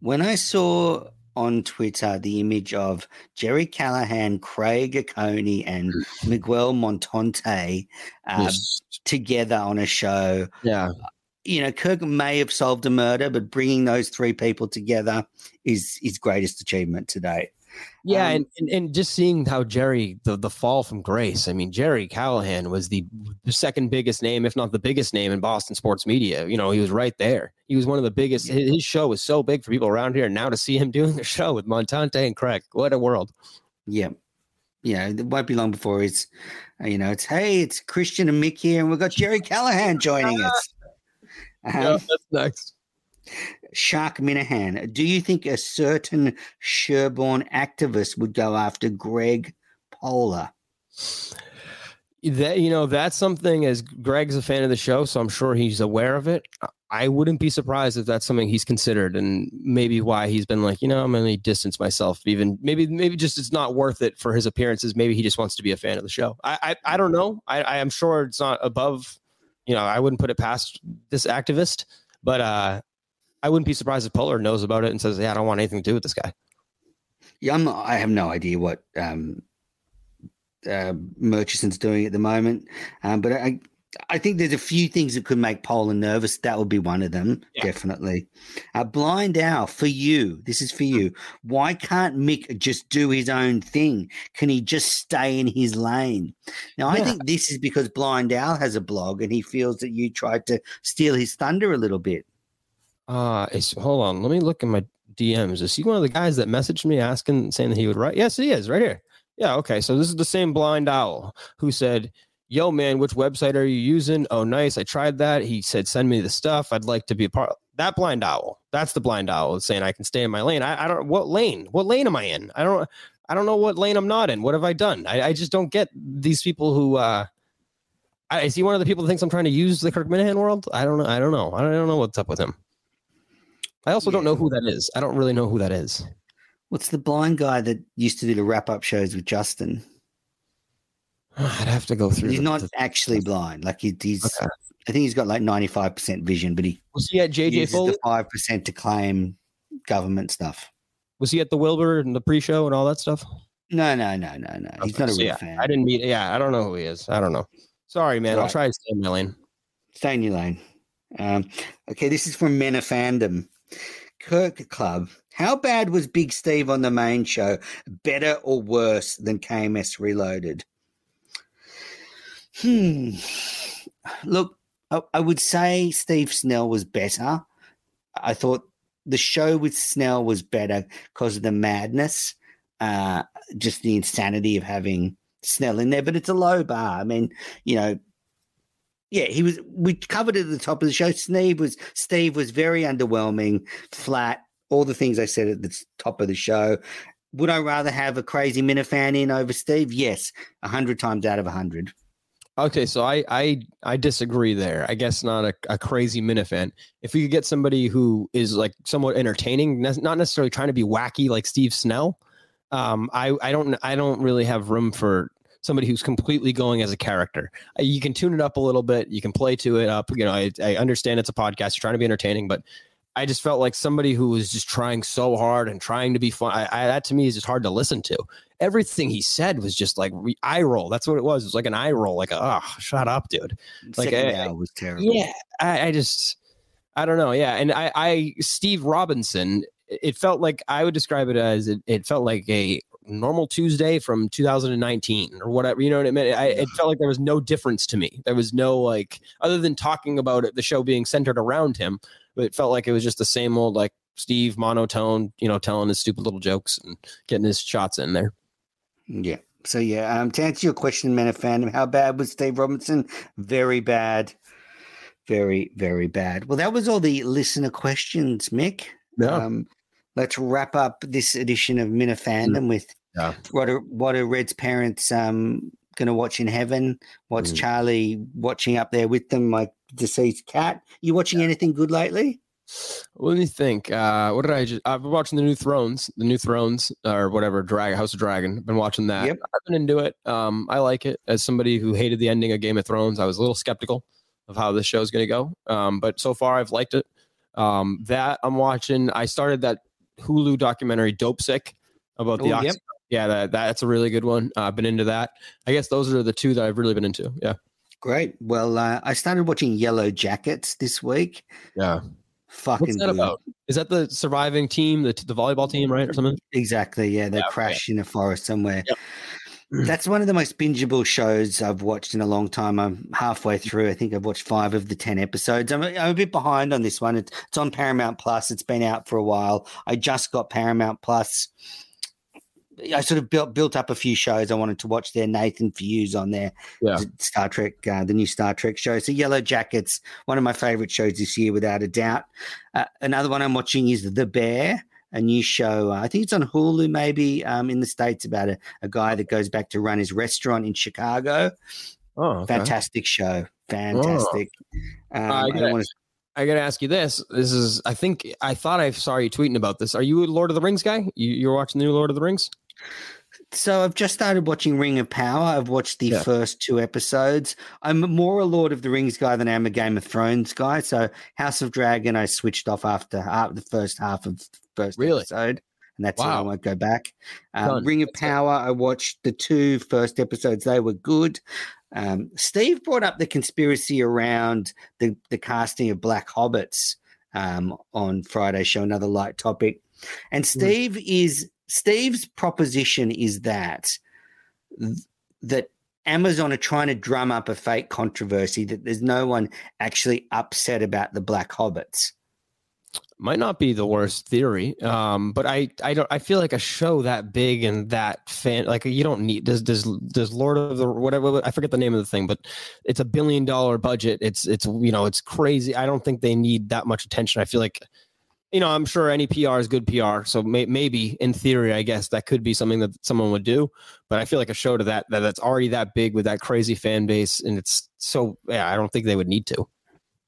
When I saw on Twitter the image of Gerry Callahan, Craig Acone, and [laughs] Miguel Montante uh, Yes. together on a show, Yeah. you know, Kirk may have solved a murder, but bringing those three people together is his greatest achievement to date. Yeah, Um, and, and and just seeing how Jerry the the fall from grace. I mean, Gerry Callahan was the second biggest name, if not the biggest name in Boston sports media. You know, he was right there. He was one of the biggest. His, his show was so big for people around here. And now to see him [laughs] doing a show with Montante and Craig, what a world! Yeah. Yeah, it won't be long before it's, uh, you know, it's hey, it's Christian and Mick here, and we've got Gerry Callahan joining us. [laughs] Um, that's next. Shark Minahan, do you think a certain Sherborne activist would go after Greg Poehler? That you know, that's something. As Greg's a fan of the show, so I'm sure he's aware of it. I wouldn't be surprised if that's something he's considered, and maybe why he's been like, you know, I'm going to distance myself. Even maybe, maybe just it's not worth it for his appearances. Maybe he just wants to be a fan of the show. I, I, I don't know. I, I am sure it's not above. You know, I wouldn't put it past this activist, but uh, I wouldn't be surprised if Poehler knows about it and says, "Yeah, I don't want anything to do with this guy." Yeah, I'm not, I have no idea what um, uh, Murchison's doing at the moment, um, but I, I think there's a few things that could make Poehler nervous. That would be one of them, Yeah. definitely. Uh, blind Owl, for you, this is for you. Why can't Mick just do his own thing? Can he just stay in his lane? Now, I think this is because Blind Owl has a blog and he feels that you tried to steal his thunder a little bit. Uh, it's, hold on. Let me look in my DMs. Is he one of the guys that messaged me asking, saying that he would write? Yes, he is right here. Yeah. Okay. So this is the same blind owl who said, Yo, man, which website are you using? Oh, nice. I tried that. He said, Send me the stuff. I'd like to be a part. That blind owl. That's the blind owl saying I can stay in my lane. I, I don't, what lane? What lane am I in? I don't, I don't know what lane I'm not in. What have I done? I, I just don't get these people who, uh, I, is he one of the people that thinks I'm trying to use the Kirk Minihane world? I don't know. I don't know. I don't know what's up with him. I also don't know who that is. I don't really know who that is. What's the blind guy that used to do the wrap up shows with Justin? [sighs] I'd have to go through. He's the- not the- actually blind. Like he, he's, Okay. I think he's got like 95% vision, but he was he at JJ Foley? the 5% to claim government stuff. Was he at the Wilbur and the pre-show and all that stuff? No, no, no, no, no. He's not a so real yeah, fan. I didn't meet. Yeah, I don't know who he is. I don't know. Sorry, man. I'll try to stay in my lane. Stay in your lane. Um, okay, this is from Men of Fandom. Kirk Club. How bad was Big Steve on the main show? Better or worse than KMS Reloaded? Hmm. Look, I, I would say Steve Snell was better. I thought the show with Snell was better because of the madness, uh, just the insanity of having Snell in there. But it's a low bar. I mean, you know, yeah, he was. We covered it at the top of the show. Steve was Steve was very underwhelming, flat. All the things I said at the top of the show. Would I rather have a crazy Minifan in over Steve? Yes, a hundred times out of a hundred. Okay, so I I I disagree there. I guess not a, a crazy Minifan. If we could get somebody who is like somewhat entertaining, not necessarily trying to be wacky like Steve Snell, um, I I don't I don't really have room for somebody who's completely going as a character. Uh, You can tune it up a little bit. You can play to it up. You know, I, I understand it's a podcast. You're trying to be entertaining, but I just felt like somebody who was just trying so hard and trying to be fun. I, I, that to me is just hard to listen to. Everything he said was just like re- eye roll. That's what it was. It was like an eye roll. Like, oh, shut up, dude. Like, Second I- was terrible. Yeah, I, I just, I don't know. Yeah, and I, I, Steve Robinson. It felt like I would describe it as it, it felt like a normal Tuesday from 2019 or whatever. You know what I mean? I, it felt like there was no difference to me. There was no like, other than talking about it, the show being centered around him. But it felt like it was just the same old like Steve monotone, you know, telling his stupid little jokes and getting his shots in there. Yeah. So yeah, um, to answer your question, man of fandom, how bad was Steve Robinson? Very bad. Very, very bad. Well, that was all the listener questions, Mick. Um, let's wrap up this edition of Minifandom with Yeah. what are what are Red's parents um gonna watch in heaven? What's Mm. Charlie watching up there with them, My deceased cat? You watching anything good lately? Let me think. Uh, what did I just? I've been watching the new Thrones, the new Thrones, or whatever, Drag House of Dragon. Been watching that. Yep. I've been into it. Um, I like it. As somebody who hated the ending of Game of Thrones, I was a little skeptical of how this show is going to go. Um, but so far, I've liked it. Um, that I'm watching. I started that Hulu documentary, Dopesick, about the Oh, yep. Yeah, that that's a really good one. Uh, I've been into that. I guess those are the two that I've really been into. Yeah, Great. Well, uh, I started watching Yellowjackets this week. yeah. Fucking What's that good. about? Is that the surviving team, the the volleyball team, right, or something? Exactly. Yeah, they Yeah, crash in a forest somewhere. Yep. [clears throat] That's one of the most bingeable shows I've watched in a long time. I'm halfway through. I think I've watched five of the 10 episodes. I'm, I'm a bit behind on this one. It's, it's on Paramount Plus. It's been out for a while. I just got Paramount Plus. I sort of built built up a few shows I wanted to watch there. Nathan Fuse on there, Yeah. Star Trek, uh, the new Star Trek show. So Yellowjackets, one of my favorite shows this year, without a doubt. Uh, another one I'm watching is The Bear, a new show. Uh, I think it's on Hulu, maybe um, in the states, about a, a guy that goes back to run his restaurant in Chicago. Oh, okay. Fantastic show, fantastic. Um, I I don't want to. I gotta ask you this. This is, I think, I thought I saw you tweeting about this. Are you a Lord of the Rings guy? You, you're watching the new Lord of the Rings? So I've just started watching Ring of Power. I've watched the Yeah. first two episodes. I'm more a Lord of the Rings guy than I am a Game of Thrones guy. So House of Dragon, I switched off after half, the first half of the first Really? episode, and that's it. I won't go back. Um, Ring of That's it. Power, I watched the two first episodes. They were good. Um, Steve brought up the conspiracy around the, the casting of Black Hobbits um, on Friday's show, another light topic. And Hmm. Steve mm. is Steve's proposition is that that Amazon are trying to drum up a fake controversy that there's no one actually upset about the Black Hobbits. Might not be the worst theory, um, but I, I don't. I feel like a show that big and that fan, like you don't need. Does does does Lord of the whatever? I forget the name of the thing, but it's a billion dollar budget. It's it's you know it's crazy. I don't think they need that much attention. I feel like you know, I'm sure any PR is good PR. So may, maybe in theory, I guess that could be something that someone would do. But I feel like a show to that, that that's already that big with that crazy fan base, and it's so yeah, I don't think they would need to.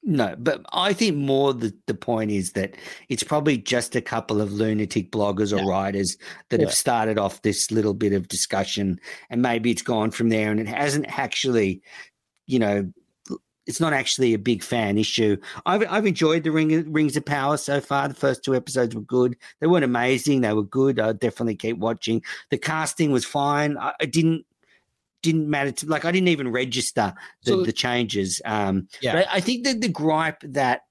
No, but I think more the, the point is that it's probably just a couple of lunatic bloggers or yeah. writers that yeah. have started off this little bit of discussion, and maybe it's gone from there, and it hasn't actually, you know, it's not actually a big fan issue. I've I've enjoyed the Ring, Rings of Power so far. The first two episodes were good. They weren't amazing. They were good. I'll definitely keep watching. The casting was fine. I, I didn't didn't matter to like I didn't even register the, so, the changes. Um, yeah, but I, think that the gripe that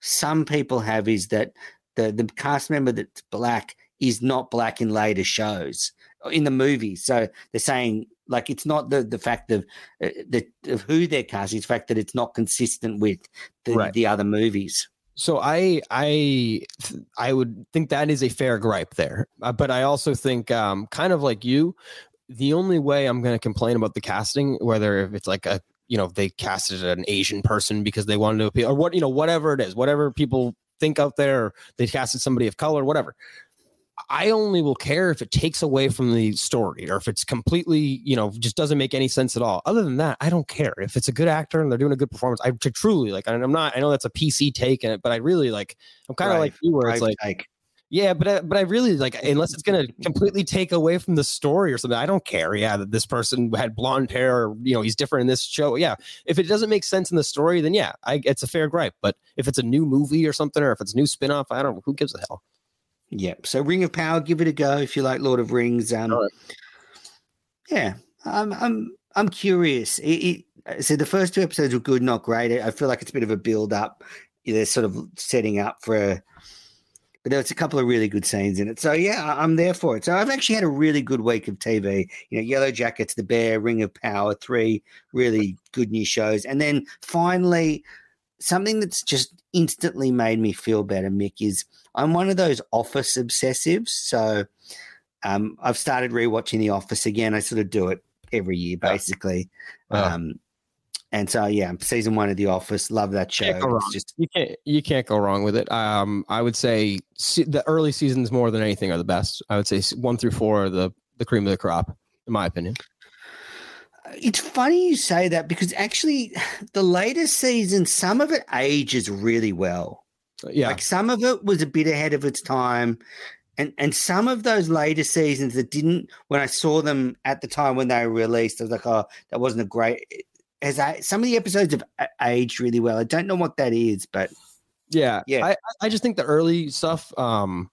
some people have is that the the cast member that's black is not black in later shows in the movie. So they're saying like it's not the the fact of uh, the of who they're casting, it's the fact that it's not consistent with the, right. the other movies. So I I I would think that is a fair gripe there, uh, but I also think um, kind of like you, the only way I'm going to complain about the casting, whether if it's like a you know they casted an Asian person because they wanted to appeal or what you know whatever it is, whatever people think out there, they casted somebody of color, whatever. I only will care if it takes away from the story or if it's completely, you know, just doesn't make any sense at all. Other than that, I don't care. If it's a good actor and they're doing a good performance, I truly like, I'm not, I know that's a PC take in it, but I really like, I'm kind of like you where it's right. like, yeah, but I, but I really like [laughs] unless it's gonna completely take away from the story or something. I don't care. Yeah, that this person had blonde hair. Or, you know, he's different in this show. Yeah, if it doesn't make sense in the story, then yeah, I, it's a fair gripe. But if it's a new movie or something, or if it's a new spinoff, I don't. Who gives a hell? Yep. So Ring of Power, give it a go if you like Lord of Rings. Um, right. Yeah, I'm I'm I'm curious. It, it, so the first two episodes were good, not great. I feel like it's a bit of a build up. They're sort of setting up for a. But there's a couple of really good scenes in it. So yeah, I'm there for it. So I've actually had a really good week of TV. You know, Yellowjackets, The Bear, Ring of Power, three really good new shows, and then finally something that's just instantly made me feel better, Mick, is I'm one of those office obsessives. So um, I've started rewatching The Office again. I sort of do it every year, basically. Um, and so yeah, season one of The Office, love that show. It's just you can't you can't go wrong with it. Um, I would say the early seasons more than anything are the best. I would say one through four are the the cream of the crop, in my opinion. It's funny you say that because actually, [sighs] the latest season, some of it ages really well. Yeah, like some of it was a bit ahead of its time, and and some of those later seasons that didn't. When I saw them at the time when they were released, I was like, oh, that wasn't a great. As I, some of the episodes have aged really well. I don't know what that is, but yeah, yeah. I I just think the early stuff. um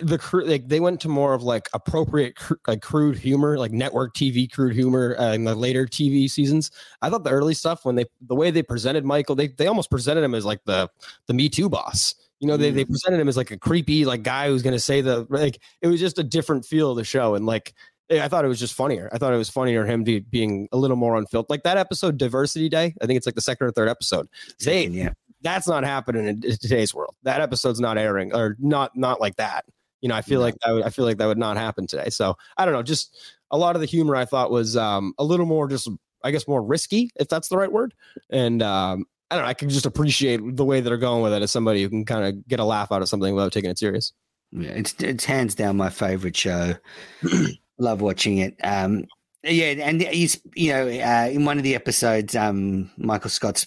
the crew like they went to more of like appropriate cr- like crude humor like network tv crude humor uh, in the later tv seasons i thought the early stuff when they the way they presented michael they, they almost presented him as like the the me too boss you know they, they presented him as like a creepy like guy who's going to say the like it was just a different feel of the show and like I thought it was just funnier. I thought it was funnier him be, being a little more unfiltered. Like that episode, Diversity Day. I think it's like the second or third episode. They, yeah. that's not happening in today's world. That episode's not airing or not not like that. You know, I feel yeah. like that would, I feel like that would not happen today. So I don't know. Just a lot of the humor I thought was um, a little more just, I guess, more risky, if that's the right word. And um, I don't know. I can just appreciate the way that they're going with it as somebody who can kind of get a laugh out of something without taking it serious. Yeah, it's it's hands down my favorite show. [clears throat] Love watching it. Um, yeah, and he's you know uh, in one of the episodes, um, Michael Scott's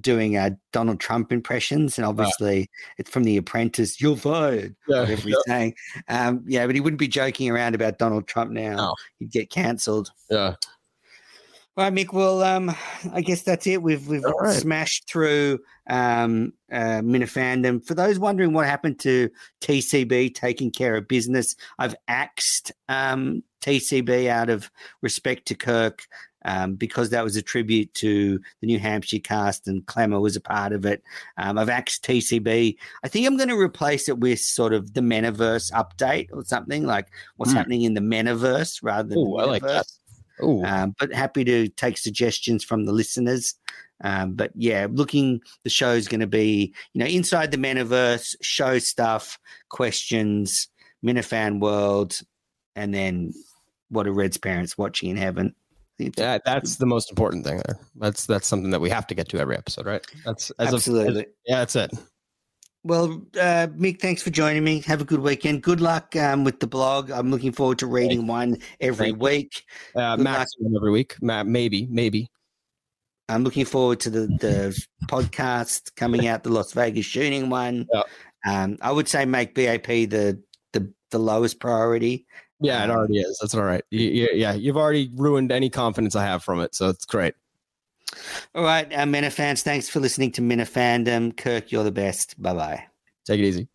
doing uh, Donald Trump impressions, and obviously right. it's from The Apprentice. You're fired. Yeah, whatever he's saying. Um, yeah, but he wouldn't be joking around about Donald Trump now. No. He'd get cancelled. Yeah. All right, Mick. Well, um, I guess that's it. We've we've right. smashed through um, uh, Minifandom. For those wondering what happened to TCB taking care of business, I've axed um, TCB out of respect to Kirk. Um, because that was a tribute to the New Hampshire cast and Klemmer was a part of it. Um, I've axed TCB. I think I'm going to replace it with sort of the Metaverse update or something like what's Hmm. happening in the Metaverse rather than Ooh, the I like that. Metaverse. Um, but happy to take suggestions from the listeners. Um, but yeah, looking the show's going to be you know inside the metaverse, show stuff, questions, Minifan world, and then what are Red's parents watching in heaven? Yeah, that's the most important thing there. That's that's something that we have to get to every episode, right? That's as of- absolutely. as- yeah, that's it. Well, uh, Mick, thanks for joining me. Have a good weekend. Good luck um, with the blog. I'm looking forward to reading one every Thank week. Uh, Good max every week, Ma- maybe, maybe. I'm looking forward to the, the [laughs] podcast coming out, the Las Vegas shooting one. Yeah. Um, I would say make BAP the the, the lowest priority. Yeah, it already is. That's all right. You, yeah, you've already ruined any confidence I have from it, so it's great. All right, uh, Minifans, thanks for listening to Minifandom. Kirk, you're the best. Bye bye. Take it easy.